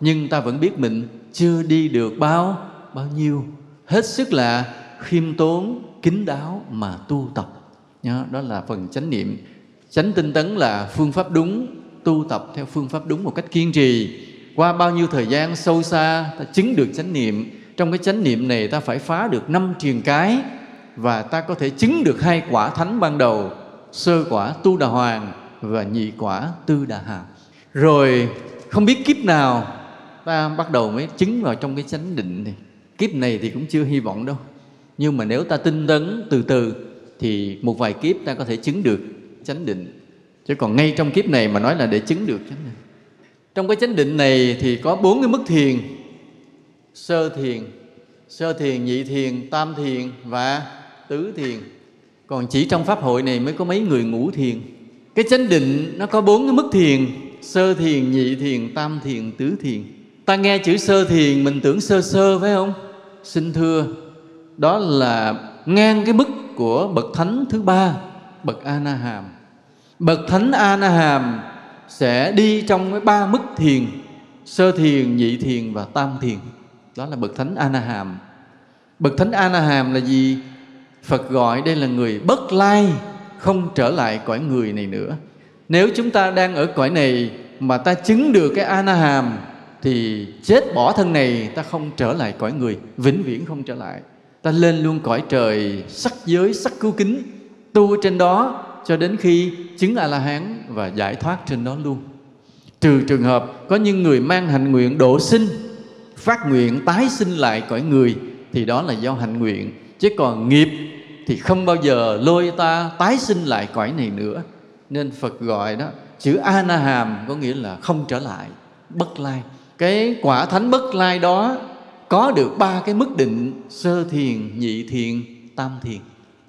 Nhưng ta vẫn biết mình chưa đi được bao bao nhiêu. Hết sức là khiêm tốn kính đáo mà tu tập. Nhớ, đó là phần chánh niệm. Chánh tinh tấn là phương pháp đúng tu tập theo phương pháp đúng một cách kiên trì. Qua bao nhiêu thời gian sâu xa, ta chứng được chánh niệm. Trong cái chánh niệm này, ta phải phá được năm triền cái và ta có thể chứng được hai quả thánh ban đầu, sơ quả tu đà hoàng và nhị quả tư đà hàm rồi, không biết kiếp nào ta bắt đầu mới chứng vào trong cái chánh định này. Kiếp này thì cũng chưa hy vọng đâu. Nhưng mà nếu ta tinh tấn từ từ, thì một vài kiếp ta có thể chứng được chánh định chứ còn ngay trong kiếp này mà nói là để chứng được chánh định. Trong cái chánh định này thì có bốn cái mức thiền. Sơ thiền sơ thiền, nhị thiền, tam thiền và tứ thiền. Còn chỉ trong pháp hội này mới có mấy người ngũ thiền. Cái chánh định nó có bốn cái mức thiền, sơ thiền, nhị thiền, tam thiền, tứ thiền. Ta nghe chữ sơ thiền mình tưởng sơ sơ, phải không? Xin thưa, đó là ngang cái mức của bậc thánh thứ ba, bậc a na hàm bậc thánh a na hàm sẽ đi trong cái ba mức thiền, sơ thiền, nhị thiền và tam thiền. Đó là bậc thánh a na hàm bậc thánh a na hàm là gì? Phật gọi đây là người bất lai, không trở lại cõi người này nữa. Nếu chúng ta đang ở cõi này mà ta chứng được cái a na hàm thì chết bỏ thân này, ta không trở lại cõi người, vĩnh viễn không trở lại. Ta lên luôn cõi trời, sắc giới, sắc cứu kính. Tu trên đó cho đến khi chứng a la hán và giải thoát trên đó luôn. Trừ trường hợp có những người mang hạnh nguyện độ sinh, phát nguyện tái sinh lại cõi người, thì đó là do hạnh nguyện. Chứ còn nghiệp thì không bao giờ lôi ta tái sinh lại cõi này nữa. Nên phật gọi đó, chữ a na hàm có nghĩa là không trở lại, bất lai. Cái quả thánh bất lai đó có được ba cái mức định, sơ thiền, nhị thiền, tam thiền.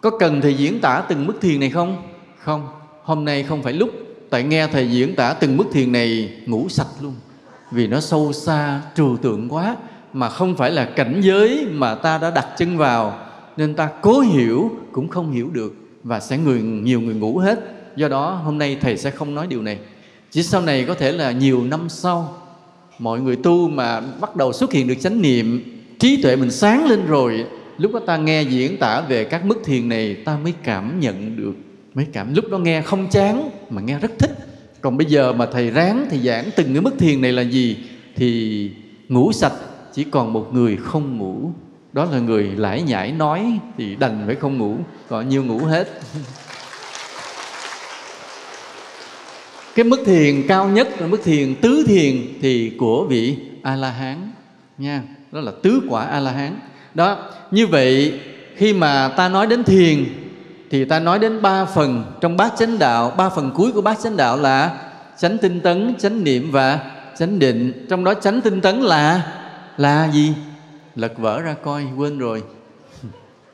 Có cần thầy diễn tả từng mức thiền này không? Không, hôm nay không phải lúc. Tại nghe thầy diễn tả từng mức thiền này, ngủ sạch luôn. Vì nó sâu xa, trừu tượng quá, mà không phải là cảnh giới mà ta đã đặt chân vào. Nên ta cố hiểu, cũng không hiểu được, và sẽ người, nhiều người ngủ hết. Do đó, hôm nay thầy sẽ không nói điều này. Chỉ sau này có thể là nhiều năm sau, mọi người tu mà bắt đầu xuất hiện được chánh niệm, trí tuệ mình sáng lên rồi, lúc đó ta nghe diễn tả về các mức thiền này, ta mới cảm nhận được mới cảm lúc đó nghe không chán, mà nghe rất thích. Còn bây giờ mà thầy ráng thì giảng từng cái mức thiền này là gì, thì ngủ sạch, chỉ còn một người không ngủ. Đó là người lải nhải nói, thì đành phải không ngủ. Còn nhiều ngủ hết. [LAUGHS] Cái mức thiền cao nhất là mức thiền tứ thiền thì của vị a la hán nha. Đó là tứ quả a la hán đó, như vậy khi mà ta nói đến thiền thì ta nói đến ba phần trong bát chánh đạo, ba phần cuối của bát chánh đạo là chánh tinh tấn, chánh niệm và chánh định. Trong đó chánh tinh tấn là là gì? Lật vở ra coi, quên rồi.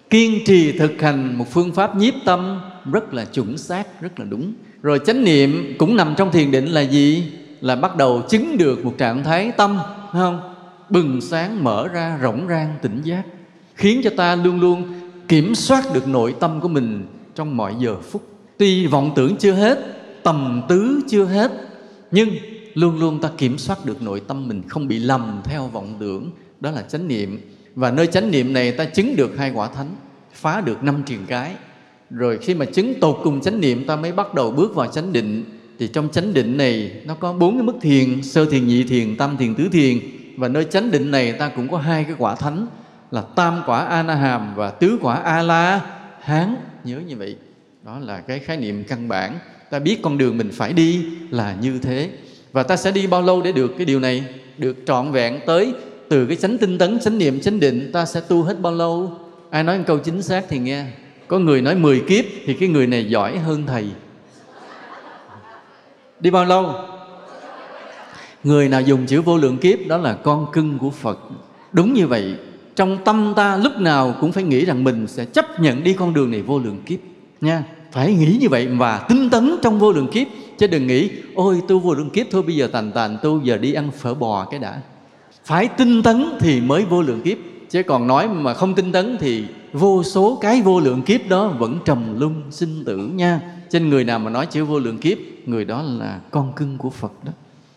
Kiên trì thực hành một phương pháp nhiếp tâm rất là chuẩn xác, rất là đúng. Rồi chánh niệm cũng nằm trong thiền định là gì? Là bắt đầu chứng được một trạng thái tâm không? Bừng sáng, mở ra rộng rang, tỉnh giác. Khiến cho ta luôn luôn kiểm soát được nội tâm của mình trong mọi giờ phút. Tuy vọng tưởng chưa hết, tầm tứ chưa hết, nhưng luôn luôn ta kiểm soát được nội tâm mình, không bị lầm theo vọng tưởng. Đó là chánh niệm. Và nơi chánh niệm này ta chứng được hai quả thánh, phá được năm triền cái. Rồi khi mà chứng tột cùng chánh niệm, ta mới bắt đầu bước vào chánh định. Thì trong chánh định này, nó có bốn cái mức thiền, sơ thiền, nhị thiền, tam thiền, tứ thiền. Và nơi chánh định này, ta cũng có hai cái quả thánh là tam quả a na hàm và tứ quả a la hán nhớ như vậy. Đó là cái khái niệm căn bản. Ta biết con đường mình phải đi là như thế. Và ta sẽ đi bao lâu để được cái điều này? Được trọn vẹn tới từ cái chánh tinh tấn, chánh niệm, chánh định, ta sẽ tu hết bao lâu? Ai nói một câu chính xác thì nghe. Có người nói 10 kiếp thì cái người này giỏi hơn thầy. Đi bao lâu? Người nào dùng chữ vô lượng kiếp, đó là con cưng của phật. Đúng như vậy trong tâm ta lúc nào cũng phải nghĩ rằng mình sẽ chấp nhận đi con đường này vô lượng kiếp, nha. Phải nghĩ như vậy và tinh tấn trong vô lượng kiếp. Chứ đừng nghĩ, ôi, tu vô lượng kiếp thôi, bây giờ tàn tàn tu giờ đi ăn phở bò cái đã. Phải tinh tấn thì mới vô lượng kiếp. Chứ còn nói mà không tinh tấn thì vô số cái vô lượng kiếp đó vẫn trầm lung sinh tử, nha. Trên người nào mà nói chữ vô lượng kiếp, người đó là con cưng của phật đó.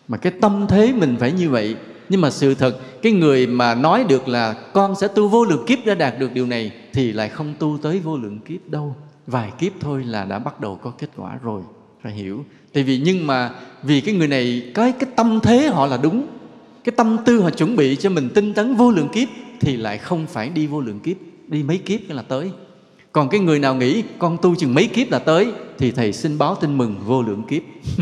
Mà cái tâm thế mình phải như vậy nhưng mà sự thật, cái người mà nói được là con sẽ tu vô lượng kiếp để đạt được điều này, thì lại không tu tới vô lượng kiếp đâu. Vài kiếp thôi là đã bắt đầu có kết quả rồi, phải hiểu. Tại vì nhưng mà vì cái người này cái cái tâm thế họ là đúng, cái tâm tư họ chuẩn bị cho mình tinh tấn vô lượng kiếp, thì lại không phải đi vô lượng kiếp, đi mấy kiếp là tới còn cái người nào nghĩ con tu chừng mấy kiếp là tới, thì thầy xin báo tin mừng vô lượng kiếp.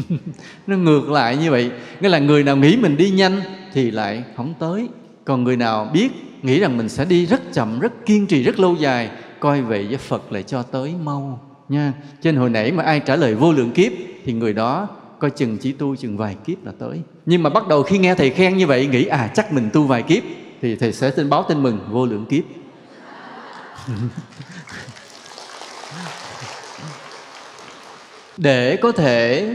[LAUGHS] Nó ngược lại như vậy. Nghĩa là người nào nghĩ mình đi nhanh thì lại không tới. Còn người nào biết, nghĩ rằng mình sẽ đi rất chậm, rất kiên trì, rất lâu dài, coi vậy với phật lại cho tới mau, nha. Trên hồi nãy mà ai trả lời vô lượng kiếp, thì người đó coi chừng chỉ tu chừng vài kiếp là tới. Nhưng mà bắt đầu khi nghe thầy khen như vậy, nghĩ à chắc mình tu vài kiếp, thì thầy sẽ tin báo tin mừng vô lượng kiếp. [LAUGHS] để có thể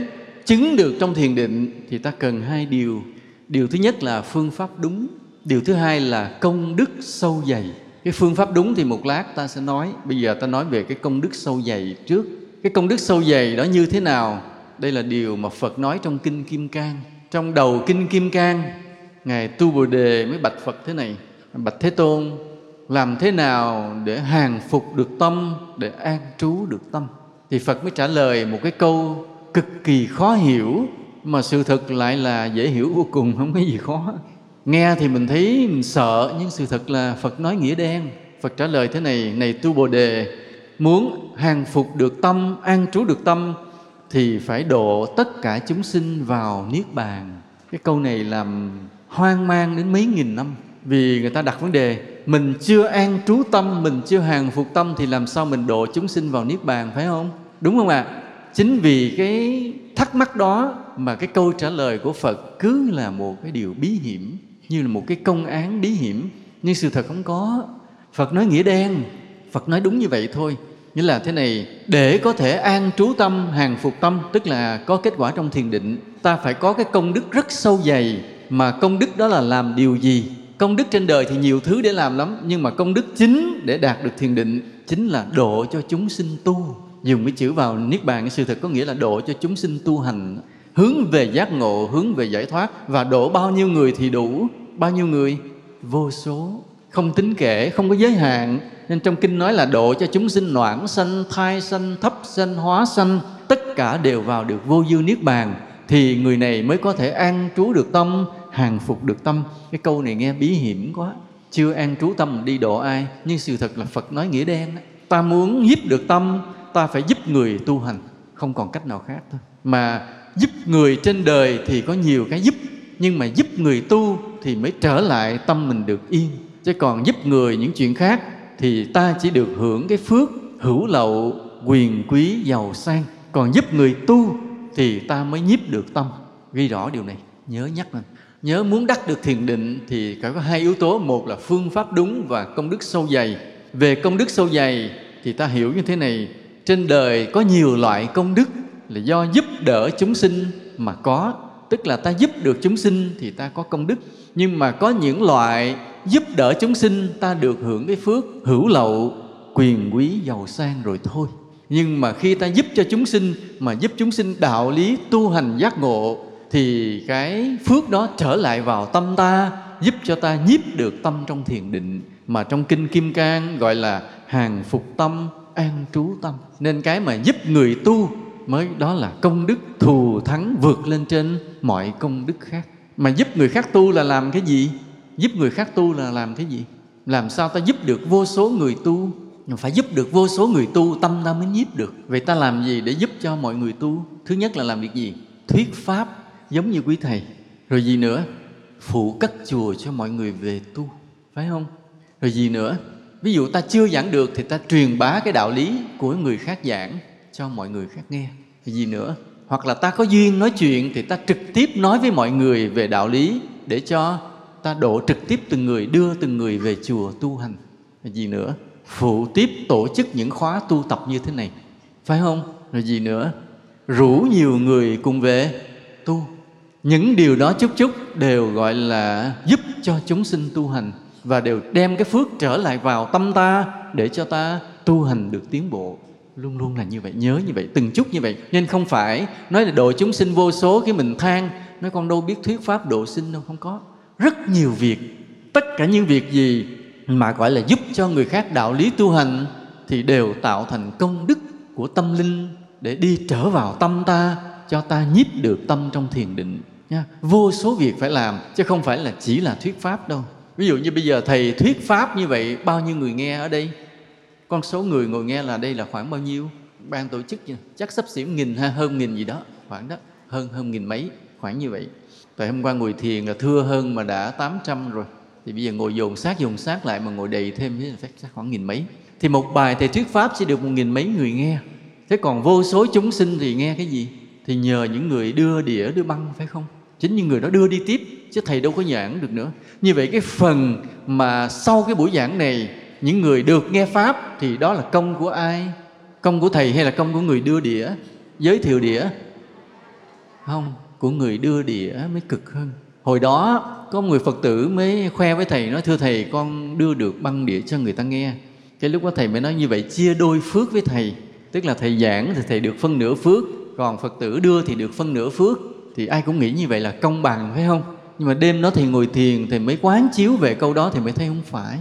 chứng được trong thiền định thì ta cần hai điều. Điều thứ nhất là phương pháp đúng, điều thứ hai là công đức sâu dày. Cái phương pháp đúng thì một lát ta sẽ nói. Bây giờ ta nói về cái công đức sâu dày trước. Cái công đức sâu dày đó như thế nào? Đây là điều mà phật nói trong kinh kim cang. Trong đầu kinh kim cang, ngài tu bồ đề mới bạch phật thế này. Bạch thế tôn, làm thế nào để hàng phục được tâm, để an trú được tâm? Thì phật mới trả lời một cái câu cực kỳ khó hiểu, mà sự thật lại là dễ hiểu vô cùng, không có gì khó. Nghe thì mình thấy mình sợ, nhưng sự thật là phật nói nghĩa đen. Phật trả lời thế này này tu bồ đề, muốn hàng phục được tâm, an trú được tâm, thì phải độ tất cả chúng sinh vào niết bàn. Cái câu này làm hoang mang đến mấy nghìn năm vì người ta đặt vấn đề, mình chưa an trú tâm, mình chưa hàng phục tâm thì làm sao mình độ chúng sinh vào niết bàn, phải không? Đúng không ạ? À? chính vì cái thắc mắc đó mà cái câu trả lời của phật cứ là một cái điều bí hiểm, như là một cái công án bí hiểm. Nhưng sự thật không có. Phật nói nghĩa đen, phật nói đúng như vậy thôi. Như là thế này, để có thể an trú tâm, hàng phục tâm, tức là có kết quả trong thiền định, ta phải có cái công đức rất sâu dày. Mà công đức đó là làm điều gì? Công đức trên đời thì nhiều thứ để làm lắm, nhưng mà công đức chính để đạt được thiền định chính là độ cho chúng sinh tu. Dùng cái chữ vào niết bàn, cái sự thật có nghĩa là độ cho chúng sinh tu hành. Hướng về giác ngộ, hướng về giải thoát. Và độ bao nhiêu người thì đủ. Bao nhiêu người? Vô số. Không tính kể, không có giới hạn. Nên trong kinh nói là độ cho chúng sinh loãng sanh, thai sanh, thấp sanh, hóa sanh, tất cả đều vào được vô dư niết bàn. Thì người này mới có thể an trú được tâm hàng phục được tâm. Cái câu này nghe bí hiểm quá. Chưa an trú tâm, đi độ ai? Nhưng sự thật là phật nói nghĩa đen đó. ta muốn giúp được tâm, ta phải giúp người tu hành. Không còn cách nào khác thôi. Mà giúp người trên đời thì có nhiều cái giúp. Nhưng mà giúp người tu thì mới trở lại tâm mình được yên. Chứ còn giúp người những chuyện khác thì ta chỉ được hưởng cái phước hữu lậu, quyền quý, giàu sang. Còn giúp người tu thì ta mới nhiếp được tâm. Ghi rõ điều này, nhớ nhắc lên nhớ muốn đắc được thiền định thì phải có hai yếu tố. Một là phương pháp đúng và công đức sâu dày. Về công đức sâu dày thì ta hiểu như thế này. Trên đời có nhiều loại công đức là do giúp đỡ chúng sinh mà có. Tức là ta giúp được chúng sinh thì ta có công đức. Nhưng mà có những loại giúp đỡ chúng sinh, ta được hưởng cái phước hữu lậu, quyền quý, giàu sang rồi thôi. Nhưng mà khi ta giúp cho chúng sinh mà giúp chúng sinh đạo lý tu hành giác ngộ thì cái phước đó trở lại vào tâm ta, giúp cho ta nhiếp được tâm trong thiền định, mà trong kinh kim cang gọi là hàng phục tâm, an trú tâm. Nên cái mà giúp người tu mới đó là công đức thù thắng vượt lên trên mọi công đức khác. Mà giúp người khác tu là làm cái gì? Giúp người khác tu là làm cái gì? Làm sao ta giúp được vô số người tu? Phải giúp được vô số người tu, tâm ta mới nhiếp được. Vậy ta làm gì để giúp cho mọi người tu? Thứ nhất là làm việc gì? Thuyết pháp giống như quý thầy. Rồi gì nữa? Phụ cất chùa cho mọi người về tu, phải không? Rồi gì nữa? Ví dụ ta chưa giảng được thì ta truyền bá cái đạo lý của người khác giảng cho mọi người khác nghe. Thì gì nữa? Hoặc là ta có duyên nói chuyện thì ta trực tiếp nói với mọi người về đạo lý để cho ta độ trực tiếp từng người, đưa từng người về chùa tu hành. Rồi gì nữa? Phụ tiếp tổ chức những khóa tu tập như thế này, phải không? Rồi gì nữa? Rủ nhiều người cùng về tu những điều đó chút chút đều gọi là giúp cho chúng sinh tu hành và đều đem cái phước trở lại vào tâm ta để cho ta tu hành được tiến bộ. Luôn luôn là như vậy, nhớ như vậy, từng chút như vậy. Nên không phải nói là độ chúng sinh vô số cái mình than, nói con đâu biết thuyết pháp độ sinh đâu, không có. Rất nhiều việc, tất cả những việc gì mà gọi là giúp cho người khác đạo lý tu hành thì đều tạo thành công đức của tâm linh để đi trở vào tâm ta, cho ta nhiếp được tâm trong thiền định nha. Vô số việc phải làm, chứ không phải là chỉ là thuyết pháp đâu. Ví dụ như bây giờ thầy thuyết pháp như vậy, bao nhiêu người nghe ở đây? Con số người ngồi nghe là đây là khoảng bao nhiêu? Ban tổ chức chắc sắp xỉ nghìn hay hơn nghìn gì đó, khoảng đó. Hơn hơn nghìn mấy, khoảng như vậy. Tại hôm qua ngồi thiền là thưa hơn mà đã 800 rồi. Thì bây giờ ngồi dồn sát dồn sát lại mà ngồi đầy thêm thì phải khoảng nghìn mấy. Thì một bài thầy thuyết pháp sẽ được một nghìn mấy người nghe. Thế còn vô số chúng sinh thì nghe cái gì? Thì nhờ những người đưa đĩa, đưa băng, phải không? Chính những người đó đưa đi tiếp, chứ thầy đâu có giảng được nữa. Như vậy cái phần mà sau cái buổi giảng này, những người được nghe pháp thì đó là công của ai? Công của thầy hay là công của người đưa đĩa? Giới thiệu đĩa? Không, của người đưa đĩa mới cực hơn. Hồi đó, có một người phật tử mới khoe với thầy, nói, thưa thầy, con đưa được băng đĩa cho người ta nghe. Cái lúc đó thầy mới nói như vậy, chia đôi phước với thầy. Tức là thầy giảng thì thầy được phân nửa phước, còn phật tử đưa thì được phân nửa phước thì ai cũng nghĩ như vậy là công bằng, phải không? Nhưng mà đêm đó thì ngồi thiền thì mới quán chiếu về câu đó thì mới thấy không phải.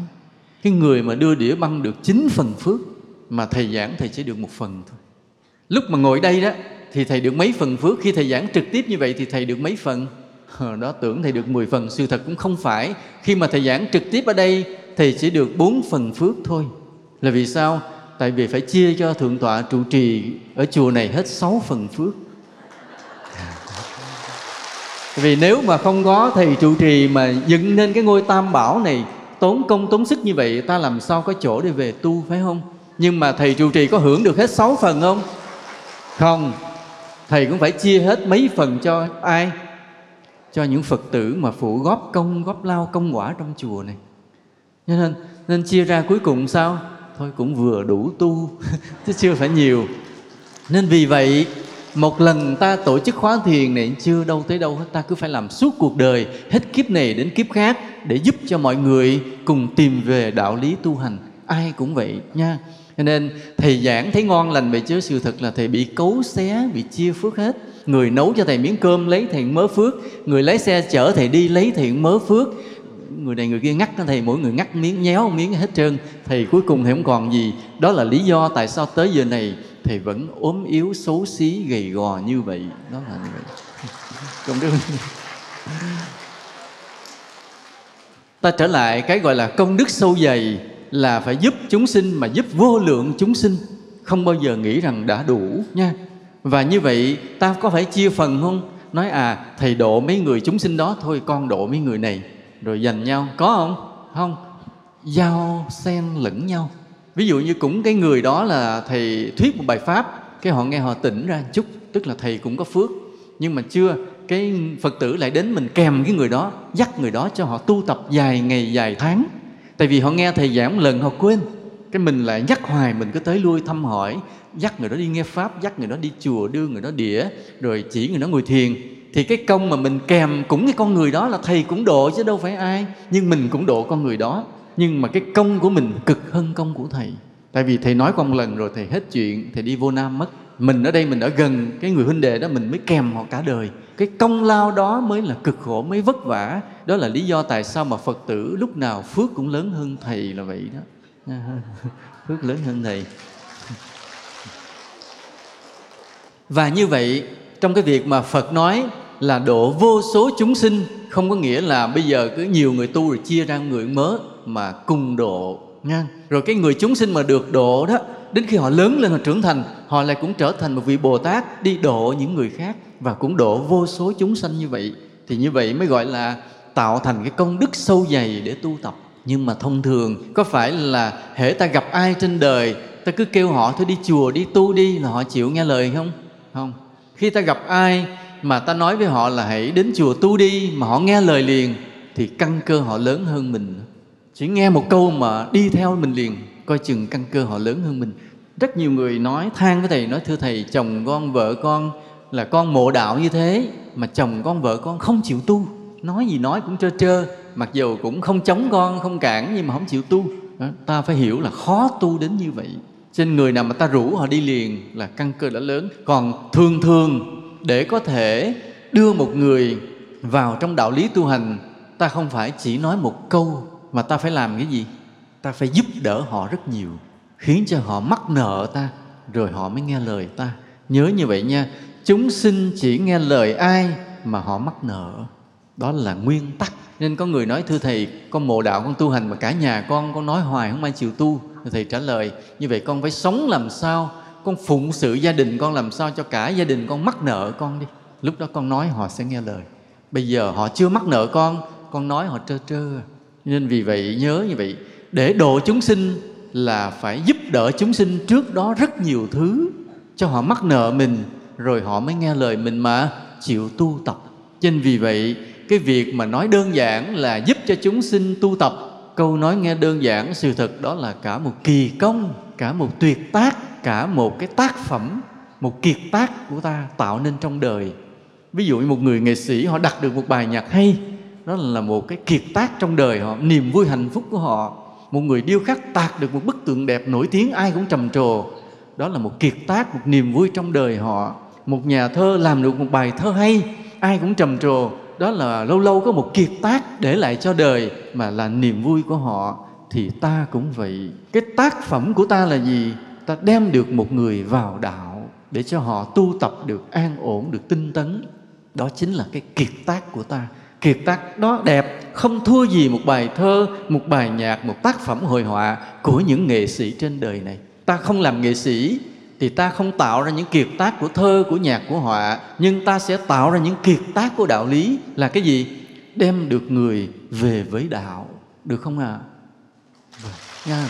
Cái người mà đưa đĩa băng được chín phần phước mà thầy giảng thầy chỉ được một phần thôi. Lúc mà ngồi đây đó thì thầy được mấy phần phước, khi thầy giảng trực tiếp như vậy thì thầy được mấy phần? Đó tưởng thầy được 10 phần, sự thật cũng không phải. Khi mà thầy giảng trực tiếp ở đây, thầy chỉ được 4 phần phước thôi. Là vì sao? Tại vì phải chia cho thượng tọa trụ trì ở chùa này hết 6 phần phước vì nếu mà không có thầy trụ trì mà dựng nên cái ngôi tam bảo này, tốn công tốn sức như vậy, ta làm sao có chỗ để về tu, phải không? Nhưng mà thầy trụ trì có hưởng được hết sáu phần không? Không. Thầy cũng phải chia hết mấy phần cho ai? Cho những phật tử mà phụ góp công, góp lao, công quả trong chùa này. Cho nên nên chia ra cuối cùng sao? Thôi cũng vừa đủ tu, [LAUGHS] chứ chưa phải nhiều. Nên vì vậy một lần ta tổ chức khóa thiền này chưa đâu tới đâu hết, ta cứ phải làm suốt cuộc đời, hết kiếp này đến kiếp khác để giúp cho mọi người cùng tìm về đạo lý tu hành. Ai cũng vậy nha. Cho nên, thầy giảng thấy ngon lành vậy chứ sự thật là thầy bị cấu xé, bị chia phước hết. Người nấu cho thầy miếng cơm lấy thầy mớ phước, người lái xe chở thầy đi lấy thầy mớ phước. Người này người kia ngắt thầy, mỗi người ngắt miếng, nhéo miếng hết trơn. Thầy cuối cùng thì không còn gì. Đó là lý do tại sao tới giờ này thầy vẫn ốm yếu xấu xí gầy gò như vậy. Đó là như vậy. [LAUGHS] Công đức ta trở lại cái gọi là công đức sâu dày là phải giúp chúng sinh mà giúp vô lượng chúng sinh. Không bao giờ nghĩ rằng đã đủ nha. Và như vậy ta có phải chia phần không? Nói à thầy độ mấy người chúng sinh đó thôi con độ mấy người này rồi dành nhau. Có không? Không. Giao xen lẫn nhau ví dụ như cũng cái người đó là thầy thuyết một bài pháp, cái họ nghe họ tỉnh ra chút, tức là thầy cũng có phước. Nhưng mà chưa, cái phật tử lại đến mình kèm cái người đó, dắt người đó cho họ tu tập dài ngày, dài tháng. Tại vì họ nghe thầy giảng một lần họ quên. Cái mình lại nhắc hoài, mình cứ tới lui thăm hỏi, dắt người đó đi nghe pháp, dắt người đó đi chùa, đưa người đó đĩa, rồi chỉ người đó ngồi thiền. Thì cái công mà mình kèm cũng cái con người đó là thầy cũng độ chứ đâu phải ai, nhưng mình cũng độ con người đó nhưng mà cái công của mình cực hơn công của thầy. Tại vì thầy nói qua một lần rồi, thầy hết chuyện, thầy đi vô nam mất. Mình ở đây, mình ở gần cái người huynh đệ đó, mình mới kèm họ cả đời. Cái công lao đó mới là cực khổ, mới vất vả. Đó là lý do tại sao mà phật tử lúc nào phước cũng lớn hơn thầy là vậy đó. [LAUGHS] Phước lớn hơn thầy. Và như vậy, trong cái việc mà phật nói là độ vô số chúng sinh, không có nghĩa là bây giờ cứ nhiều người tu rồi chia ra người mớ mà cùng độ, nha. Rồi cái người chúng sinh mà được độ đó, đến khi họ lớn lên, họ trưởng thành, họ lại cũng trở thành một vị bồ tát, đi độ những người khác và cũng độ vô số chúng sanh như vậy. Thì như vậy mới gọi là tạo thành cái công đức sâu dày để tu tập. Nhưng mà thông thường, có phải là hễ ta gặp ai trên đời, ta cứ kêu họ thôi đi chùa, đi tu đi là họ chịu nghe lời không? Không. Khi ta gặp ai mà ta nói với họ là hãy đến chùa tu đi mà họ nghe lời liền, thì căn cơ họ lớn hơn mình chỉ nghe một câu mà đi theo mình liền coi chừng căn cơ họ lớn hơn mình. Rất nhiều người nói than với thầy nói thưa thầy chồng con vợ con là con mộ đạo như thế mà chồng con vợ con không chịu tu. Nói gì nói cũng trơ trơ mặc dù cũng không chống con không cản nhưng mà không chịu tu. Đó, ta phải hiểu là khó tu đến như vậy. Trên người nào mà ta rủ họ đi liền là căn cơ đã lớn. Còn thường thường để có thể đưa một người vào trong đạo lý tu hành ta không phải chỉ nói một câu mà ta phải làm cái gì? Ta phải giúp đỡ họ rất nhiều, khiến cho họ mắc nợ ta, rồi họ mới nghe lời ta. Nhớ như vậy nha, chúng sinh chỉ nghe lời ai mà họ mắc nợ? Đó là nguyên tắc. Nên có người nói, thưa thầy, con mộ đạo, con tu hành mà cả nhà con con nói hoài không ai chịu tu. Thầy trả lời, như vậy con phải sống làm sao? Con phụng sự gia đình con làm sao cho cả gia đình con mắc nợ con đi? Lúc đó con nói, họ sẽ nghe lời. Bây giờ họ chưa mắc nợ con con nói họ trơ trơ nên vì vậy, nhớ như vậy, để độ chúng sinh là phải giúp đỡ chúng sinh trước đó rất nhiều thứ cho họ mắc nợ mình, rồi họ mới nghe lời mình mà chịu tu tập. Cho nên vì vậy, cái việc mà nói đơn giản là giúp cho chúng sinh tu tập, câu nói nghe đơn giản sự thật đó là cả một kỳ công, cả một tuyệt tác, cả một cái tác phẩm, một kiệt tác của ta tạo nên trong đời. Ví dụ như một người nghệ sĩ, họ đặt được một bài nhạc hay đó là một cái kiệt tác trong đời họ, niềm vui hạnh phúc của họ. Một người điêu khắc tạc được một bức tượng đẹp nổi tiếng, ai cũng trầm trồ. Đó là một kiệt tác, một niềm vui trong đời họ. Một nhà thơ làm được một bài thơ hay, ai cũng trầm trồ. Đó là lâu lâu có một kiệt tác để lại cho đời mà là niềm vui của họ. Thì ta cũng vậy. Cái tác phẩm của ta là gì? Ta đem được một người vào đạo để cho họ tu tập được an ổn, được tinh tấn. Đó chính là cái kiệt tác của ta kiệt tác đó đẹp không thua gì một bài thơ một bài nhạc một tác phẩm hội họa của những nghệ sĩ trên đời này. Ta không làm nghệ sĩ thì ta không tạo ra những kiệt tác của thơ của nhạc của họa nhưng ta sẽ tạo ra những kiệt tác của đạo lý là cái gì? Đem được người về với đạo. Được không ạ? À? vâng, nha.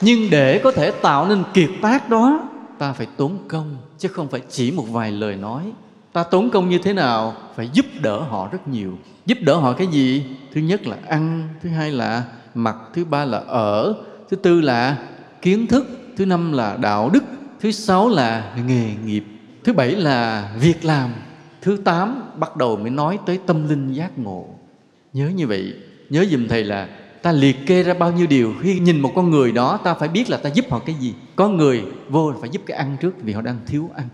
Nhưng để có thể tạo nên kiệt tác đó ta phải tốn công chứ không phải chỉ một vài lời nói ta tốn công như thế nào phải giúp đỡ họ rất nhiều. Giúp đỡ họ cái gì? Thứ nhất là ăn, thứ hai là mặc, thứ ba là ở, thứ tư là kiến thức, thứ năm là đạo đức, thứ sáu là nghề nghiệp, thứ bảy là việc làm, thứ tám bắt đầu mới nói tới tâm linh giác ngộ. Nhớ như vậy, nhớ dùm thầy là ta liệt kê ra bao nhiêu điều. Khi nhìn một con người đó, ta phải biết là ta giúp họ cái gì. Có người vô phải giúp cái ăn trước vì họ đang thiếu ăn.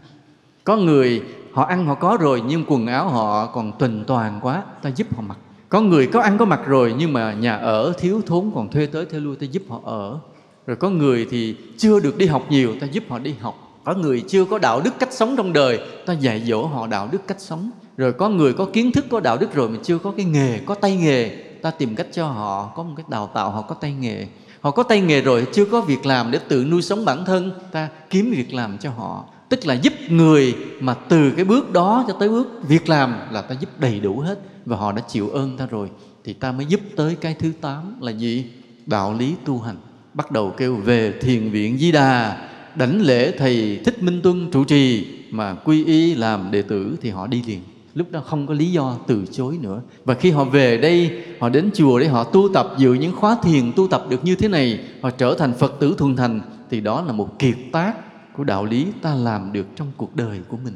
Có người họ ăn họ có rồi, nhưng quần áo họ còn tuần toàn quá, ta giúp họ mặc. Có người có ăn có mặc rồi, nhưng mà nhà ở thiếu thốn còn thuê tới thuê lui, ta giúp họ ở. Rồi có người thì chưa được đi học nhiều, ta giúp họ đi học. Có người chưa có đạo đức cách sống trong đời, ta dạy dỗ họ đạo đức cách sống. Rồi có người có kiến thức, có đạo đức rồi mà chưa có cái nghề, có tay nghề, ta tìm cách cho họ có một cái đào tạo, họ có tay nghề. Họ có tay nghề rồi, chưa có việc làm để tự nuôi sống bản thân, ta kiếm việc làm cho họ tức là giúp người mà từ cái bước đó cho tới bước việc làm là ta giúp đầy đủ hết và họ đã chịu ơn ta rồi. Thì ta mới giúp tới cái thứ tám là gì? Đạo lý tu hành. Bắt đầu kêu về thiền viện di đà, đảnh lễ thầy thích minh tuân trụ trì mà quy y làm đệ tử thì họ đi liền. Lúc đó không có lý do từ chối nữa. Và khi họ về đây, họ đến chùa để họ tu tập, dự những khóa thiền tu tập được như thế này, họ trở thành phật tử thuần thành, thì đó là một kiệt tác của đạo lý ta làm được trong cuộc đời của mình.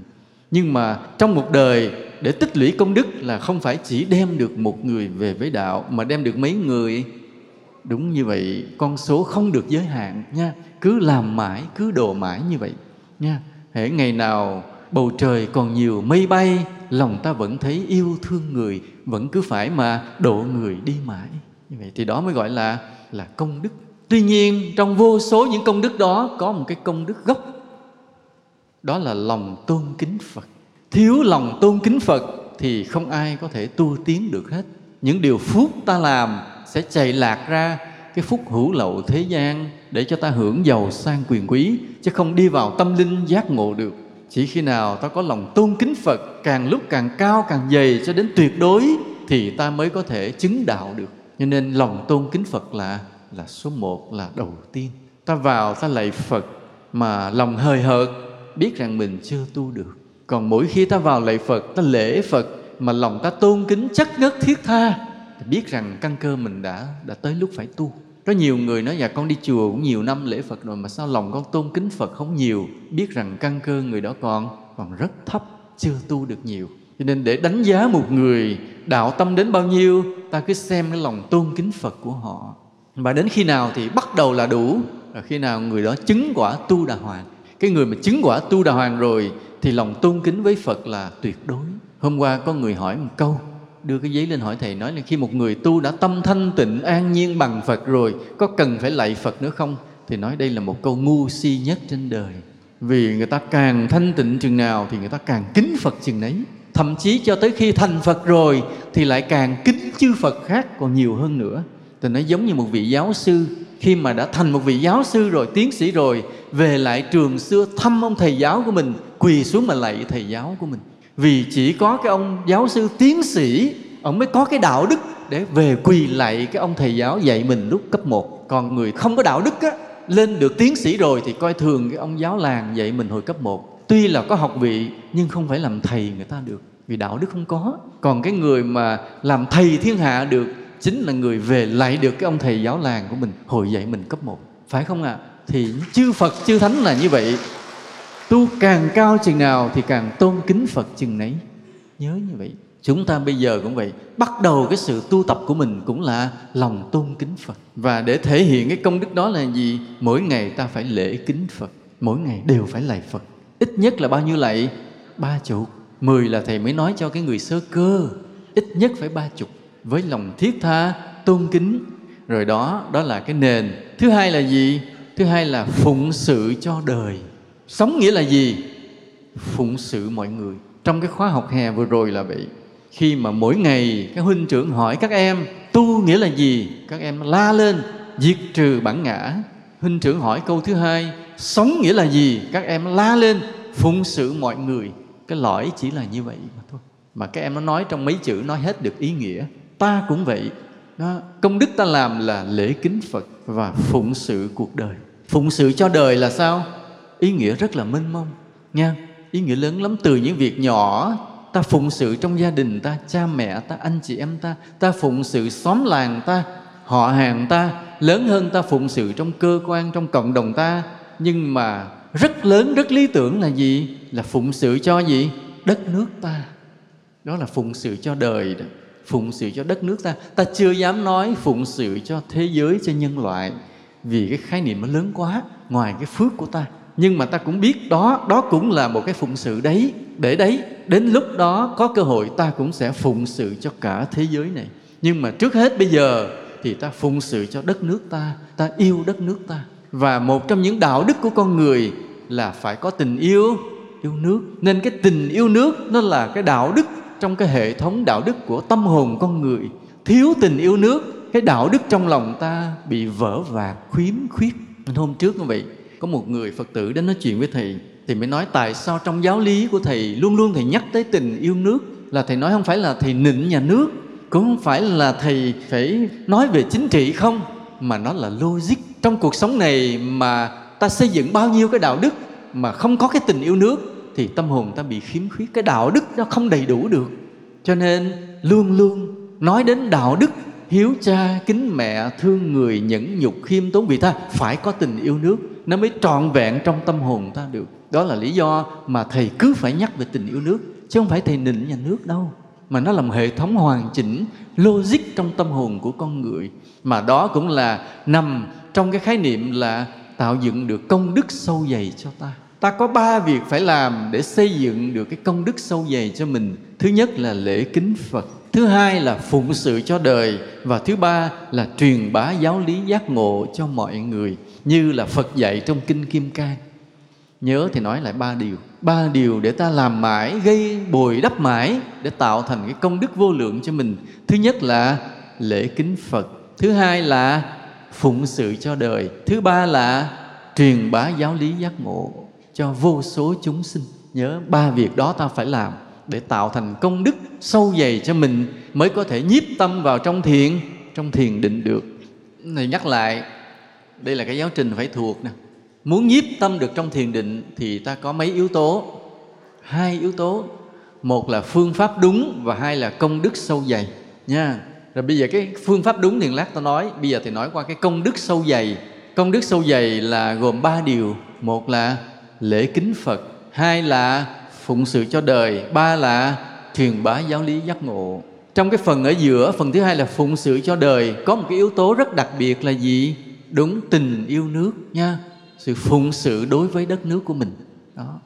Nhưng mà trong một đời, để tích lũy công đức là không phải chỉ đem được một người về với đạo, mà đem được mấy người. Đúng như vậy, con số không được giới hạn nha. Cứ làm mãi, cứ đồ mãi như vậy nha. Hễ ngày nào bầu trời còn nhiều mây bay, lòng ta vẫn thấy yêu thương người, vẫn cứ phải mà độ người đi mãi. Như vậy thì đó mới gọi là là công đức tuy nhiên, trong vô số những công đức đó có một cái công đức gốc. Đó là lòng tôn kính phật. Thiếu lòng tôn kính phật thì không ai có thể tu tiến được hết. Những điều phúc ta làm sẽ chạy lạc ra cái phúc hữu lậu thế gian để cho ta hưởng giàu sang quyền quý, chứ không đi vào tâm linh giác ngộ được. Chỉ khi nào ta có lòng tôn kính phật càng lúc càng cao càng dày cho đến tuyệt đối thì ta mới có thể chứng đạo được. Cho nên lòng tôn kính phật là là số một là đầu tiên. Ta vào, ta lạy phật mà lòng hời hợt, biết rằng mình chưa tu được. Còn mỗi khi ta vào lạy phật, ta lễ phật mà lòng ta tôn kính chắc ngất thiết tha thì biết rằng căn cơ mình đã đã tới lúc phải tu. Có nhiều người nói dạ con đi chùa cũng nhiều năm lễ Phật rồi mà sao lòng con tôn kính Phật không nhiều? Biết rằng căn cơ người đó còn còn rất thấp, chưa tu được nhiều. Cho nên để đánh giá một người đạo tâm đến bao nhiêu, ta cứ xem cái lòng tôn kính Phật của họ và đến khi nào thì bắt đầu là đủ. Và khi nào người đó chứng quả tu đà hoàng. Cái người mà chứng quả tu đà hoàng rồi thì lòng tôn kính với Phật là tuyệt đối. Hôm qua có người hỏi một câu, đưa cái giấy lên hỏi thầy nói là khi một người tu đã tâm thanh tịnh, an nhiên bằng Phật rồi, có cần phải lạy Phật nữa không? Thì nói đây là một câu ngu si nhất trên đời. Vì người ta càng thanh tịnh chừng nào thì người ta càng kính Phật chừng nấy. thậm chí cho tới khi thành Phật rồi thì lại càng kính chư Phật khác còn nhiều hơn nữa thì nó giống như một vị giáo sư. Khi mà đã thành một vị giáo sư rồi, tiến sĩ rồi, về lại trường xưa thăm ông thầy giáo của mình, quỳ xuống mà lạy thầy giáo của mình. Vì chỉ có cái ông giáo sư tiến sĩ, ông mới có cái đạo đức để về quỳ lạy cái ông thầy giáo dạy mình lúc cấp 1 còn người không có đạo đức á, lên được tiến sĩ rồi thì coi thường cái ông giáo làng dạy mình hồi cấp 1 tuy là có học vị, nhưng không phải làm thầy người ta được, vì đạo đức không có. Còn cái người mà làm thầy thiên hạ được chính là người về lại được cái ông thầy giáo làng của mình. Hồi dạy mình cấp 1 phải không ạ? À? thì chư Phật, chư Thánh là như vậy. Tu càng cao chừng nào thì càng tôn kính phật chừng nấy. Nhớ như vậy. Chúng ta bây giờ cũng vậy. Bắt đầu cái sự tu tập của mình cũng là lòng tôn kính phật. Và để thể hiện cái công đức đó là gì? Mỗi ngày ta phải lễ kính phật. Mỗi ngày đều phải lạy phật. Ít nhất là bao nhiêu lạy? Ba chục. Mười là thầy mới nói cho cái người sơ cơ. Ít nhất phải ba chục với lòng thiết tha, tôn kính. Rồi đó đó là cái nền. Thứ hai là gì? Thứ hai là phụng sự cho đời. Sống nghĩa là gì? Phụng sự mọi người. Trong cái khóa học hè vừa rồi là vậy. Khi mà mỗi ngày các huynh trưởng hỏi các em, tu nghĩa là gì? Các em la lên, diệt trừ bản ngã. Huynh trưởng hỏi câu thứ hai, sống nghĩa là gì? Các em la lên, phụng sự mọi người. Cái lõi chỉ là như vậy mà thôi. Mà các em nó nói trong mấy chữ nói hết được ý nghĩa ta cũng vậy. Đó, công đức ta làm là lễ kính phật và phụng sự cuộc đời. Phụng sự cho đời là sao? Ý nghĩa rất là mênh mông nha. Ý nghĩa lớn lắm. Từ những việc nhỏ ta phụng sự trong gia đình ta cha mẹ ta anh chị em ta. Ta phụng sự xóm làng ta họ hàng ta. Lớn hơn ta phụng sự trong cơ quan trong cộng đồng ta. Nhưng mà rất lớn rất lý tưởng là gì? Là phụng sự cho gì? Đất nước ta. Đó là phụng sự cho đời đó phụng sự cho đất nước ta. Ta chưa dám nói phụng sự cho thế giới, cho nhân loại, vì cái khái niệm nó lớn quá, ngoài cái phước của ta. Nhưng mà ta cũng biết đó đó cũng là một cái phụng sự đấy, để đấy, đến lúc đó có cơ hội ta cũng sẽ phụng sự cho cả thế giới này. Nhưng mà trước hết bây giờ thì ta phụng sự cho đất nước ta ta yêu đất nước ta. Và một trong những đạo đức của con người là phải có tình yêu yêu nước. Nên cái tình yêu nước nó là cái đạo đức trong cái hệ thống đạo đức của tâm hồn con người. Thiếu tình yêu nước, cái đạo đức trong lòng ta bị vỡ vạc khuyếm khuyết. Hôm trước như vậy, có một người phật tử đến nói chuyện với thầy, thì mới nói tại sao trong giáo lý của thầy luôn luôn thầy nhắc tới tình yêu nước, là thầy nói không phải là thầy nịnh nhà nước, cũng không phải là thầy phải nói về chính trị không, mà nó là logic. Trong cuộc sống này mà ta xây dựng bao nhiêu cái đạo đức mà không có cái tình yêu nước thì tâm hồn ta bị khiếm khuyết. Cái đạo đức nó không đầy đủ được. Cho nên luôn luôn nói đến đạo đức, hiếu cha, kính mẹ, thương người, nhẫn nhục, khiêm tốn, vì ta phải có tình yêu nước, nó mới trọn vẹn trong tâm hồn ta được. Đó là lý do mà thầy cứ phải nhắc về tình yêu nước, chứ không phải thầy nịnh nhà nước đâu, mà nó làm hệ thống hoàn chỉnh, logic trong tâm hồn của con người. Mà đó cũng là nằm trong cái khái niệm là tạo dựng được công đức sâu dày cho ta ta có ba việc phải làm để xây dựng được cái công đức sâu dày cho mình. Thứ nhất là lễ kính phật. Thứ hai là phụng sự cho đời. Và thứ ba là truyền bá giáo lý giác ngộ cho mọi người, như là phật dạy trong kinh kim cang. Nhớ thì nói lại ba điều. Ba điều để ta làm mãi, gây bồi đắp mãi, để tạo thành cái công đức vô lượng cho mình. Thứ nhất là lễ kính phật. Thứ hai là phụng sự cho đời. Thứ ba là truyền bá giáo lý giác ngộ cho vô số chúng sinh. Nhớ ba việc đó ta phải làm để tạo thành công đức sâu dày cho mình mới có thể nhiếp tâm vào trong thiền trong thiền định được. Này, nhắc lại, đây là cái giáo trình phải thuộc nè. Muốn nhiếp tâm được trong thiền định thì ta có mấy yếu tố? Hai yếu tố. Một là phương pháp đúng và hai là công đức sâu dày, nha. Rồi bây giờ cái phương pháp đúng thì lát ta nói. Bây giờ thì nói qua cái công đức sâu dày. Công đức sâu dày là gồm ba điều. Một là lễ kính phật, hai là phụng sự cho đời, ba là truyền bá giáo lý giác ngộ. Trong cái phần ở giữa, phần thứ hai là phụng sự cho đời, có một cái yếu tố rất đặc biệt là gì? Đúng tình yêu nước nha, sự phụng sự đối với đất nước của mình. Đó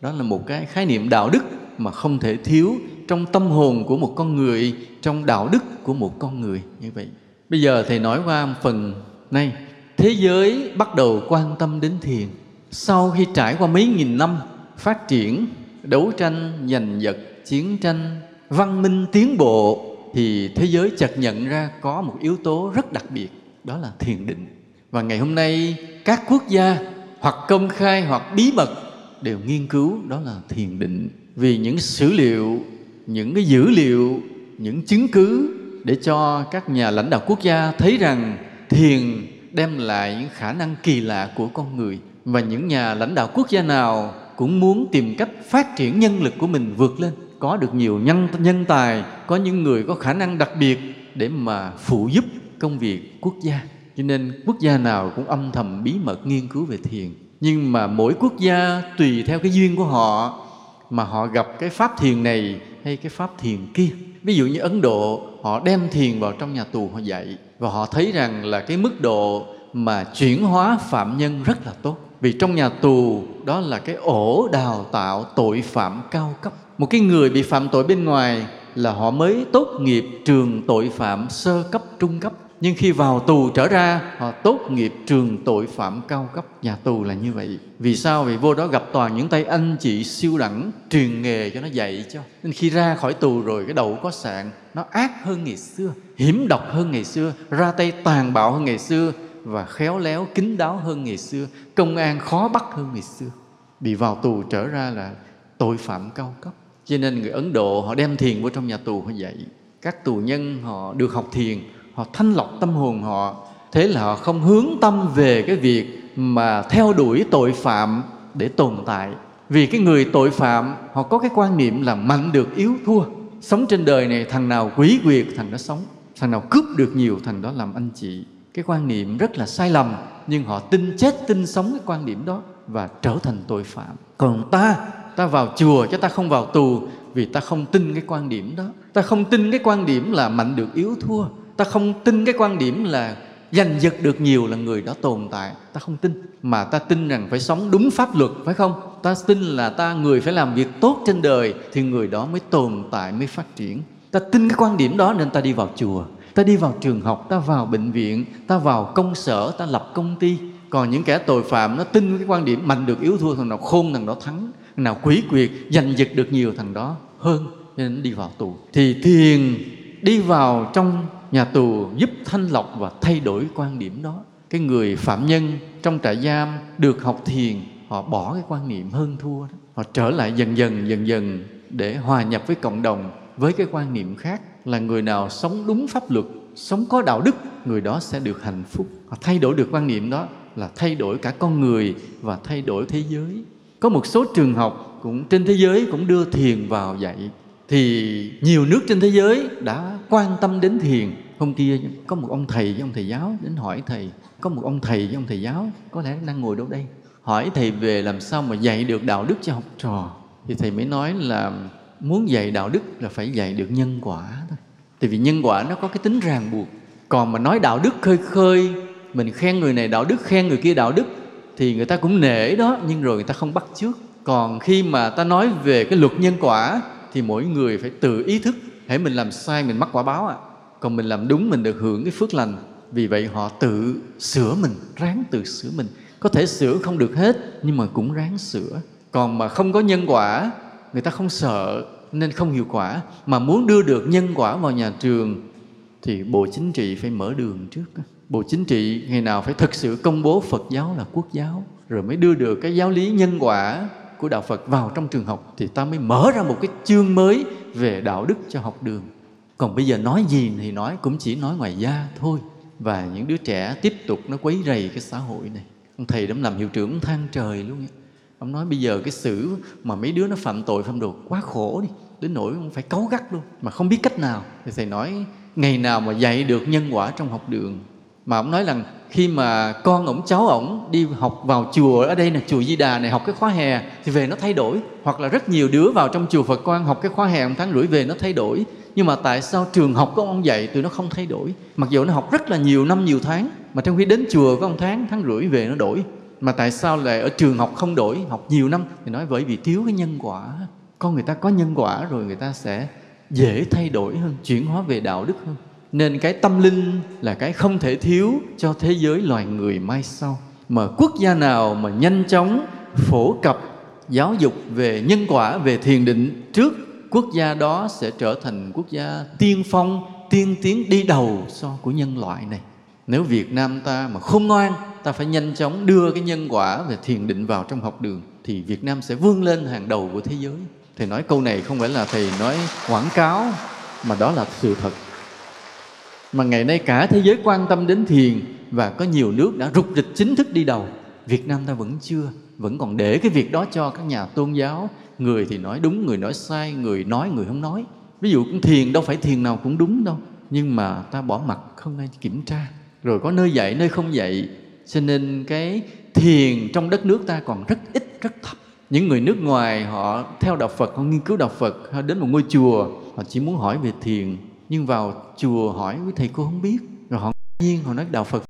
đó là một cái khái niệm đạo đức mà không thể thiếu trong tâm hồn của một con người, trong đạo đức của một con người như vậy. Bây giờ thầy nói qua phần này. Thế giới bắt đầu quan tâm đến thiền sau khi trải qua mấy nghìn năm phát triển, đấu tranh, giành giật, chiến tranh, văn minh tiến bộ, thì thế giới chợt nhận ra có một yếu tố rất đặc biệt, đó là thiền định. Và ngày hôm nay, các quốc gia hoặc công khai hoặc bí mật đều nghiên cứu đó là thiền định. Vì những sử liệu, những cái dữ liệu, những chứng cứ để cho các nhà lãnh đạo quốc gia thấy rằng thiền đem lại những khả năng kỳ lạ của con người và những nhà lãnh đạo quốc gia nào cũng muốn tìm cách phát triển nhân lực của mình vượt lên. Có được nhiều nhân nhân tài, có những người có khả năng đặc biệt để mà phụ giúp công việc quốc gia. Cho nên quốc gia nào cũng âm thầm bí mật nghiên cứu về thiền. Nhưng mà mỗi quốc gia tùy theo cái duyên của họ mà họ gặp cái pháp thiền này hay cái pháp thiền kia. Ví dụ như ấn độ, họ đem thiền vào trong nhà tù, họ dạy. Và họ thấy rằng là cái mức độ mà chuyển hóa phạm nhân rất là tốt vì trong nhà tù, đó là cái ổ đào tạo tội phạm cao cấp. Một cái người bị phạm tội bên ngoài là họ mới tốt nghiệp trường tội phạm sơ cấp, trung cấp. Nhưng khi vào tù trở ra, họ tốt nghiệp trường tội phạm cao cấp. Nhà tù là như vậy. Vì sao? Vì vô đó gặp toàn những tay anh chị siêu đẳng, truyền nghề cho nó dạy cho. Nên khi ra khỏi tù rồi, cái đầu có sạn, nó ác hơn ngày xưa, hiểm độc hơn ngày xưa, ra tay tàn bạo hơn ngày xưa và khéo léo kín đáo hơn ngày xưa công an khó bắt hơn ngày xưa. Bị vào tù trở ra là tội phạm cao cấp. Cho nên người ấn độ họ đem thiền vô trong nhà tù họ dạy các tù nhân họ được học thiền họ thanh lọc tâm hồn họ. Thế là họ không hướng tâm về cái việc mà theo đuổi tội phạm để tồn tại. Vì cái người tội phạm họ có cái quan niệm là mạnh được yếu thua. Sống trên đời này thằng nào quý quyệt thằng đó sống. Thằng nào cướp được nhiều thằng đó làm anh chị cái quan niệm rất là sai lầm nhưng họ tin chết tin sống cái quan điểm đó và trở thành tội phạm. Còn ta ta vào chùa chứ ta không vào tù vì ta không tin cái quan điểm đó. Ta không tin cái quan điểm là mạnh được yếu thua. Ta không tin cái quan điểm là giành giật được nhiều là người đó tồn tại. Ta không tin. Mà ta tin rằng phải sống đúng pháp luật phải không? Ta tin là ta người phải làm việc tốt trên đời thì người đó mới tồn tại mới phát triển. Ta tin cái quan điểm đó nên ta đi vào chùa ta đi vào trường học, ta vào bệnh viện, ta vào công sở, ta lập công ty. Còn những kẻ tội phạm nó tin cái quan điểm mạnh được yếu thua, thằng nào khôn, thằng đó thắng. Thằng nào quý quyệt, giành giật được nhiều, thằng đó hơn. Nên đi vào tù. Thì thiền đi vào trong nhà tù giúp thanh lọc và thay đổi quan điểm đó. Cái người phạm nhân trong trại giam được học thiền, họ bỏ cái quan niệm hơn thua đó. họ trở lại dần dần dần dần để hòa nhập với cộng đồng với cái quan niệm khác là người nào sống đúng pháp luật, sống có đạo đức, người đó sẽ được hạnh phúc. Họ thay đổi được quan niệm đó là thay đổi cả con người và thay đổi thế giới. Có một số trường học cũng trên thế giới cũng đưa thiền vào dạy. Thì nhiều nước trên thế giới đã quan tâm đến thiền. Hôm kia có một ông thầy với ông thầy giáo đến hỏi thầy, có một ông thầy với ông thầy giáo, có lẽ đang ngồi đâu đây? Hỏi thầy về làm sao mà dạy được đạo đức cho học trò. Thì thầy mới nói là muốn dạy đạo đức là phải dạy được nhân quả thôi. Tại vì nhân quả nó có cái tính ràng buộc. Còn mà nói đạo đức khơi khơi, mình khen người này đạo đức, khen người kia đạo đức, thì người ta cũng nể đó, nhưng rồi người ta không bắt trước còn khi mà ta nói về cái luật nhân quả, thì mỗi người phải tự ý thức hãy mình làm sai mình mắc quả báo à. Còn mình làm đúng mình được hưởng cái phước lành. Vì vậy họ tự sửa mình, ráng tự sửa mình. Có thể sửa không được hết, nhưng mà cũng ráng sửa. Còn mà không có nhân quả người ta không sợ nên không hiệu quả. Mà muốn đưa được nhân quả vào nhà trường thì bộ chính trị phải mở đường trước bộ chính trị ngày nào phải thực sự công bố phật giáo là quốc giáo, rồi mới đưa được cái giáo lý nhân quả của đạo phật vào trong trường học thì ta mới mở ra một cái chương mới về đạo đức cho học đường. Còn bây giờ nói gì thì nói, cũng chỉ nói ngoài da thôi. Và những đứa trẻ tiếp tục nó quấy rầy cái xã hội này. Ông thầy đã làm hiệu trưởng than trời luôn ấy ông nói bây giờ cái xử mà mấy đứa nó phạm tội, phạm đồ quá khổ đi, đến nỗi phải cấu gắt luôn, mà không biết cách nào. Thì thầy nói, ngày nào mà dạy được nhân quả trong học đường. Mà ông nói rằng khi mà con ổng, cháu ổng đi học vào chùa, ở đây là chùa Di Đà này, học cái khóa hè thì về nó thay đổi. Hoặc là rất nhiều đứa vào trong chùa Phật quan học cái khóa hè một tháng rưỡi về nó thay đổi. Nhưng mà tại sao trường học của ông dạy tụi nó không thay đổi? Mặc dù nó học rất là nhiều năm, nhiều tháng, mà trong khi đến chùa có một tháng tháng rưỡi về nó đổi mà tại sao lại ở trường học không đổi, học nhiều năm? Thì nói bởi vì thiếu cái nhân quả. Con người ta có nhân quả rồi người ta sẽ dễ thay đổi hơn, chuyển hóa về đạo đức hơn. Nên cái tâm linh là cái không thể thiếu cho thế giới loài người mai sau. Mà quốc gia nào mà nhanh chóng phổ cập giáo dục về nhân quả, về thiền định trước, quốc gia đó sẽ trở thành quốc gia tiên phong, tiên tiến đi đầu so của nhân loại này nếu việt nam ta mà không ngoan, ta phải nhanh chóng đưa cái nhân quả về thiền định vào trong học đường, thì việt nam sẽ vươn lên hàng đầu của thế giới. Thầy nói câu này không phải là thầy nói quảng cáo, mà đó là sự thật. Mà ngày nay cả thế giới quan tâm đến thiền và có nhiều nước đã rục rịch chính thức đi đầu, việt nam ta vẫn chưa, vẫn còn để cái việc đó cho các nhà tôn giáo. Người thì nói đúng, người nói sai, người nói, người không nói. Ví dụ thiền đâu phải thiền nào cũng đúng đâu, nhưng mà ta bỏ mặt không ai kiểm tra rồi có nơi dạy nơi không dạy cho nên cái thiền trong đất nước ta còn rất ít, rất thấp. Những người nước ngoài họ theo đạo Phật, họ nghiên cứu đạo Phật, họ đến một ngôi chùa, họ chỉ muốn hỏi về thiền, nhưng vào chùa hỏi với thầy cô không biết. Rồi họ nhiên, họ nói, đạo Phật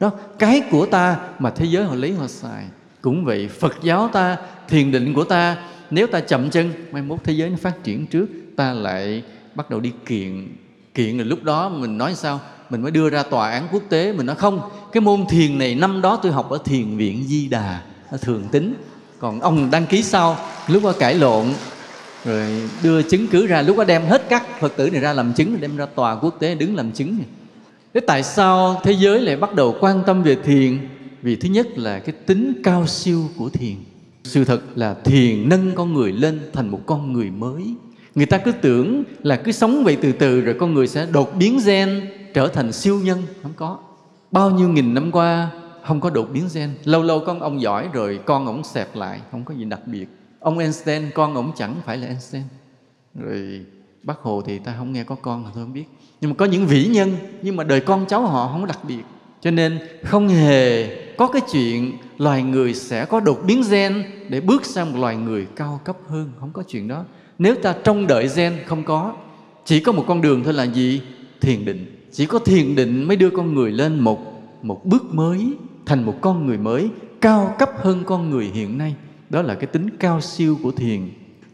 đó, cái của ta mà thế giới họ lấy họ xài, cũng vậy phật giáo ta, thiền định của ta, nếu ta chậm chân, mai mốt thế giới nó phát triển trước, ta lại bắt đầu đi kiện. Kiện rồi lúc đó mình nói sao? Mình mới đưa ra tòa án quốc tế, mình nói không, cái môn thiền này năm đó tôi học ở thiền viện di đà, ở thường tính còn ông đăng ký sau, lúc đó cãi lộn, rồi đưa chứng cứ ra, lúc đó đem hết các phật tử này ra làm chứng, đem ra tòa quốc tế đứng làm chứng. này thế tại sao thế giới lại bắt đầu quan tâm về thiền? Vì thứ nhất là cái tính cao siêu của thiền. Sự thật là thiền nâng con người lên thành một con người mới. Người ta cứ tưởng là cứ sống vậy từ từ rồi con người sẽ đột biến gen, trở thành siêu nhân. Không có. Bao nhiêu nghìn năm qua, không có đột biến gen. Lâu lâu con ông giỏi rồi con ổng xẹp lại, không có gì đặc biệt. Ông Einstein, con ổng chẳng phải là Einstein. Rồi bác hồ thì ta không nghe có con thì tôi không biết. Nhưng mà có những vĩ nhân, nhưng mà đời con cháu họ không có đặc biệt. Cho nên không hề có cái chuyện loài người sẽ có đột biến gen để bước sang một loài người cao cấp hơn. Không có chuyện đó. Nếu ta trông đợi gen, không có. Chỉ có một con đường thôi là gì? Thiền định. Chỉ có thiền định mới đưa con người lên một một bước mới, thành một con người mới, cao cấp hơn con người hiện nay. Đó là cái tính cao siêu của thiền.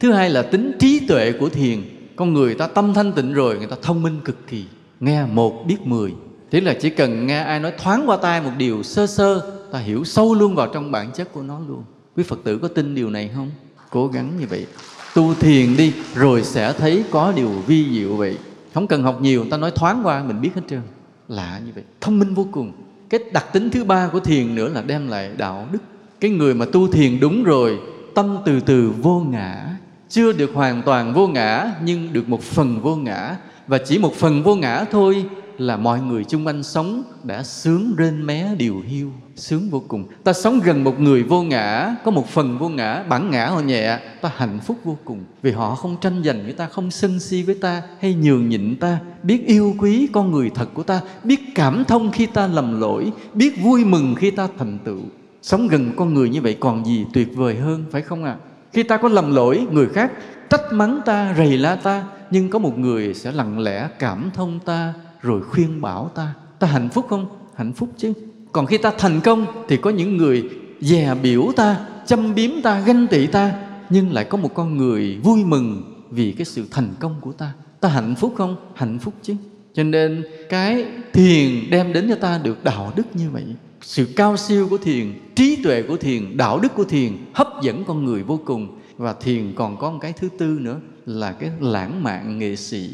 Thứ hai là tính trí tuệ của thiền con người ta tâm thanh tịnh rồi, người ta thông minh cực kỳ. Nghe một biết mười. Thế là chỉ cần nghe ai nói thoáng qua tai một điều sơ sơ, ta hiểu sâu luôn vào trong bản chất của nó luôn. Quý phật tử có tin điều này không? Cố gắng như vậy. Tu thiền đi, rồi sẽ thấy có điều vi diệu vậy. Không cần học nhiều ta nói thoáng qua, mình biết hết trơn. Lạ như vậy. Thông minh vô cùng. Cái đặc tính thứ ba của thiền nữa là đem lại đạo đức. Cái người mà tu thiền đúng rồi, tâm từ từ vô ngã chưa được hoàn toàn vô ngã, nhưng được một phần vô ngã. Và chỉ một phần vô ngã thôi là mọi người chung quanh sống đã sướng rên mé điều hiu, sướng vô cùng. Ta sống gần một người vô ngã, có một phần vô ngã, bản ngã họ nhẹ, ta hạnh phúc vô cùng. Vì họ không tranh giành với ta, không sân si với ta hay nhường nhịn ta. Biết yêu quý con người thật của ta, biết cảm thông khi ta lầm lỗi, biết vui mừng khi ta thành tựu. Sống gần con người như vậy còn gì tuyệt vời hơn, phải không ạ? à? Khi ta có lầm lỗi người khác, trách mắng ta, rầy la ta, nhưng có một người sẽ lặng lẽ cảm thông ta, rồi khuyên bảo ta. Ta hạnh phúc không? Hạnh phúc chứ. Còn khi ta thành công, thì có những người dè biểu ta, châm biếm ta, ganh tị ta, nhưng lại có một con người vui mừng vì cái sự thành công của ta. Ta hạnh phúc không? Hạnh phúc chứ. Cho nên cái thiền đem đến cho ta được đạo đức như vậy sự cao siêu của thiền, trí tuệ của thiền, đạo đức của thiền hấp dẫn con người vô cùng. Và thiền còn có một cái thứ tư nữa là cái lãng mạn nghệ sĩ.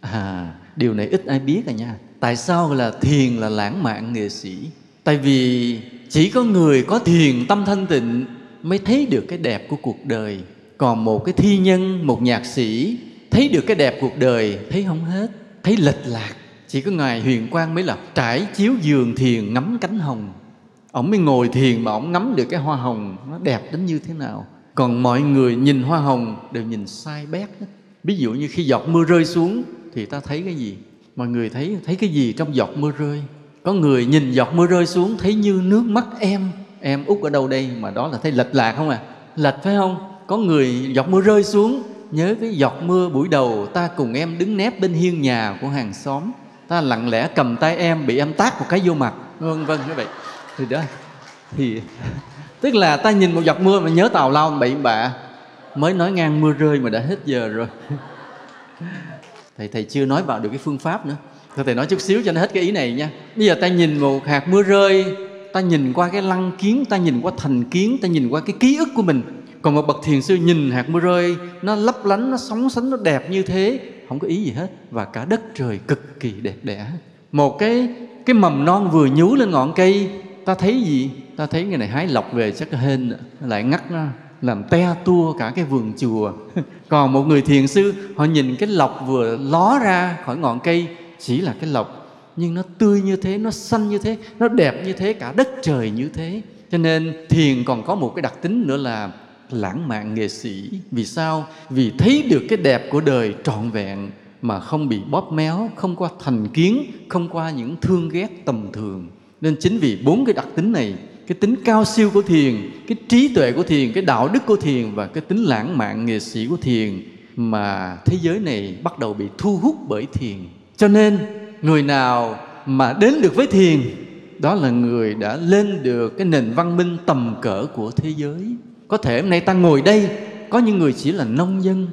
À điều này ít ai biết à nha. Tại sao là thiền là lãng mạn nghệ sĩ? Tại vì chỉ có người có thiền tâm thanh tịnh mới thấy được cái đẹp của cuộc đời. Còn một cái thi nhân, một nhạc sĩ thấy được cái đẹp cuộc đời, thấy không hết, thấy lệch lạc chỉ có ngài huyền quang mới là trải chiếu giường thiền ngắm cánh hồng. Ổng mới ngồi thiền mà ổng ngắm được cái hoa hồng, nó đẹp đến như thế nào. Còn mọi người nhìn hoa hồng đều nhìn sai bét hết. Ví dụ như khi giọt mưa rơi xuống thì ta thấy cái gì? Mọi người thấy thấy cái gì trong giọt mưa rơi? Có người nhìn giọt mưa rơi xuống thấy như nước mắt em. Em út ở đâu đây? Mà đó là thấy lệch lạc không à? Lệch phải không? Có người giọt mưa rơi xuống, nhớ cái giọt mưa buổi đầu ta cùng em đứng nép bên hiên nhà của hàng xóm ta lặng lẽ cầm tay em bị em tát một cái vô mặt. Vân vân như vậy. Thì đó thì tức là ta nhìn một giọt mưa mà nhớ tàu lao bậy bạ. Mới nói ngang mưa rơi mà đã hết giờ rồi. [LAUGHS] Thầy thầy chưa nói vào được cái phương pháp nữa. Thôi thầy nói chút xíu cho nó hết cái ý này nha. Bây giờ ta nhìn một hạt mưa rơi ta nhìn qua cái lăng kiến ta nhìn qua thành kiến ta nhìn qua cái ký ức của mình. Còn một bậc thiền sư nhìn hạt mưa rơi nó lấp lánh nó sóng sánh nó đẹp như thế không có ý gì hết. Và cả đất trời cực kỳ đẹp đẽ. Một cái cái mầm non vừa nhú lên ngọn cây, ta thấy gì? Ta thấy người này hái lọc về chắc hên lại ngắt nó làm te tua cả cái vườn chùa. [LAUGHS] Còn một người thiền sư, họ nhìn cái lọc vừa ló ra khỏi ngọn cây, chỉ là cái lọc. Nhưng nó tươi như thế, nó xanh như thế, nó đẹp như thế, cả đất trời như thế. Cho nên thiền còn có một cái đặc tính nữa là lãng mạn nghệ sĩ. Vì sao? Vì thấy được cái đẹp của đời trọn vẹn mà không bị bóp méo, không qua thành kiến, không qua những thương ghét tầm thường. Nên chính vì bốn cái đặc tính này, cái tính cao siêu của thiền, cái trí tuệ của thiền, cái đạo đức của thiền và cái tính lãng mạn nghệ sĩ của thiền mà thế giới này bắt đầu bị thu hút bởi thiền. Cho nên, người nào mà đến được với thiền, đó là người đã lên được cái nền văn minh tầm cỡ của thế giới có thể hôm nay ta ngồi đây, có những người chỉ là nông dân,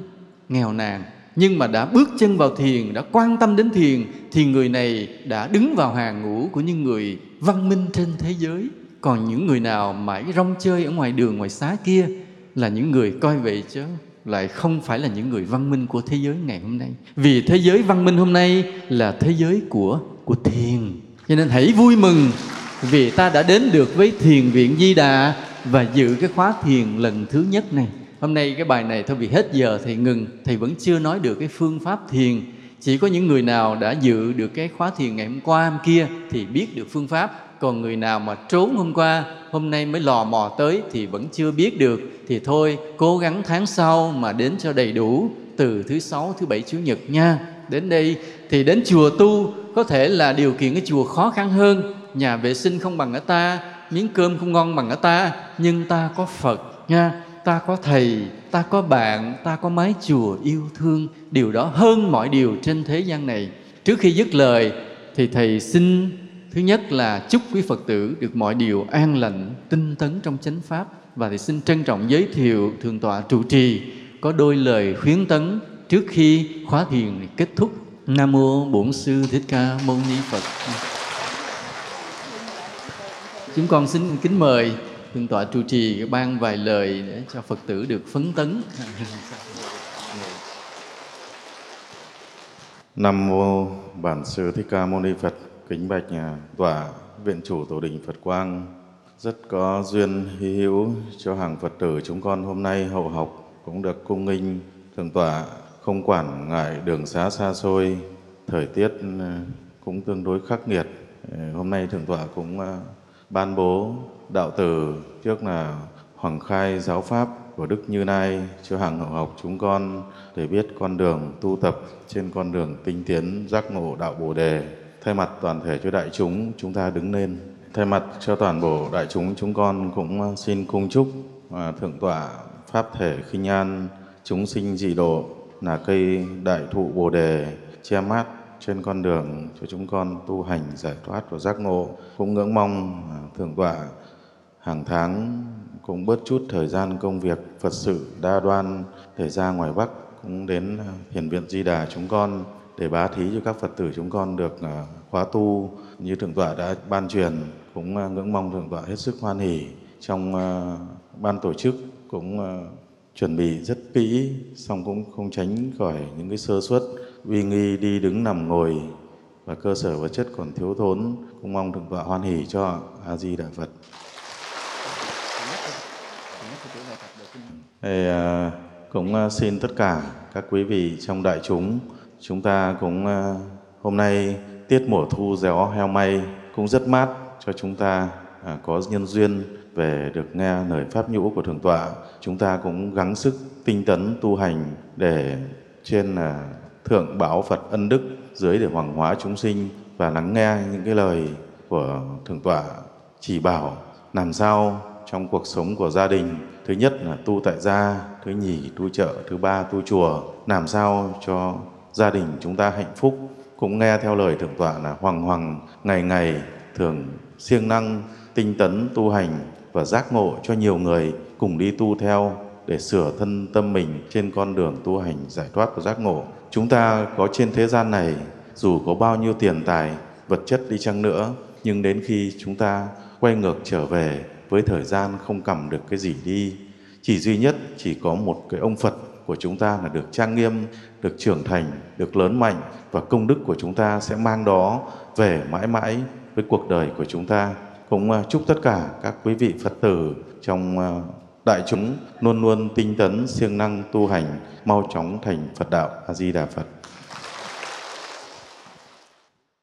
nghèo nàn, nhưng mà đã bước chân vào thiền, đã quan tâm đến thiền, thì người này đã đứng vào hàng ngũ của những người văn minh trên thế giới. Còn những người nào mãi rong chơi ở ngoài đường, ngoài xá kia là những người coi vậy chứ lại không phải là những người văn minh của thế giới ngày hôm nay. Vì thế giới văn minh hôm nay là thế giới của của thiền. Cho nên hãy vui mừng vì ta đã đến được với thiền viện di đà và dự cái khóa thiền lần thứ nhất này. Hôm nay cái bài này thôi, vì hết giờ thầy ngừng. Thầy vẫn chưa nói được cái phương pháp thiền. Chỉ có những người nào đã dự được cái khóa thiền ngày hôm qua, hôm kia thì biết được phương pháp. Còn người nào mà trốn hôm qua, hôm nay mới lò mò tới thì vẫn chưa biết được. Thì thôi, cố gắng tháng sau mà đến cho đầy đủ, từ thứ sáu, thứ bảy, chủ nhật nha. Đến đây thì đến chùa tu, có thể là điều kiện cái chùa khó khăn hơn. Nhà vệ sinh không bằng ở ta miếng cơm không ngon bằng ở ta, nhưng ta có phật nha. Ta có thầy, ta có bạn, ta có mái chùa yêu thương. Điều đó hơn mọi điều trên thế gian này. Trước khi dứt lời, thì thầy xin, thứ nhất là chúc quý phật tử được mọi điều an lành, tinh tấn trong chánh pháp. Và thầy xin trân trọng giới thiệu thượng tọa trụ trì, có đôi lời khuyến tấn trước khi khóa thiền kết thúc. Nam mô bổn sư thích ca mâu ni phật chúng con xin kính mời thượng tọa trụ trì ban vài lời để cho phật tử được phấn tấn Nam mô Bản sư Thích Ca Mâu Ni Phật. Kính bạch nhà tọa viện chủ tổ đình Phật Quang. Rất có duyên hy hữu cho hàng Phật tử chúng con hôm nay hậu học cũng được cung nghinh thượng tọa không quản ngại đường xá xa xôi, thời tiết ừ, cũng tương đối khắc nghiệt. Ừ, hôm nay thượng tọa cũng ờ, ban bố đạo tử trước là Hoàng khai giáo pháp của Đức Như Lai cho hàng hậu học chúng con để biết con đường tu tập trên con đường tinh tiến giác ngộ đạo Bồ đề. Thay mặt toàn thể cho đại chúng chúng ta đứng lên. Thay mặt cho toàn bộ đại chúng chúng con cũng xin cung chúc à, thượng tọa pháp thể khinh an, chúng sinh dị độ, là cây đại thụ Bồ đề, che mát trên con đường cho chúng con tu hành, giải thoát và giác ngộ. Cũng ngưỡng mong thượng tọa hàng tháng cũng bớt chút thời gian công việc Phật sự đa đoan để ra ngoài Bắc cũng đến à, Hiền viện Di Đà chúng con để bá thí cho các Phật tử chúng con được à, khóa tu như Thượng tọa đã ban truyền, cũng à, ngưỡng mong Thượng tọa hết sức hoan hỉ trong ban tổ chức, cũng chuẩn bị rất kỹ, xong cũng không tránh khỏi những cái sơ suất uy nghi đi đứng nằm ngồi và cơ sở vật chất còn thiếu thốn cũng mong Thượng tọa hoan hỷ cho A Di Đà Phật. Thì, à, cũng à, xin tất cả các quý vị trong đại chúng chúng ta cũng à, hôm nay tiết mùa thu gió heo may cũng rất mát cho chúng ta à, có nhân duyên về được nghe lời pháp nhũ của thượng tọa chúng ta cũng gắng sức tinh tấn tu hành để trên là thượng bảo Phật ân đức dưới để hoàng hóa chúng sinh và lắng nghe những cái lời của thượng tọa chỉ bảo làm sao trong cuộc sống của gia đình, thứ nhất là tu tại gia, thứ nhì tu chợ, thứ ba tu chùa, làm sao cho gia đình chúng ta hạnh phúc. Cũng nghe theo lời thượng tọa là hoàng hoàng, ngày ngày thường siêng năng, tinh tấn tu hành và giác ngộ cho nhiều người cùng đi tu theo để sửa thân tâm mình trên con đường tu hành giải thoát và giác ngộ chúng ta có trên thế gian này, dù có bao nhiêu tiền tài, vật chất đi chăng nữa, nhưng đến khi chúng ta quay ngược trở về với thời gian không cầm được cái gì đi, chỉ duy nhất chỉ có một cái ông phật của chúng ta là được trang nghiêm, được trưởng thành, được lớn mạnh và công đức của chúng ta sẽ mang đó về mãi mãi với cuộc đời của chúng ta. Cũng à, chúc tất cả các quý vị phật tử trong à, đại chúng luôn luôn tinh tấn, siêng năng tu hành, mau chóng thành phật đạo a di đà phật.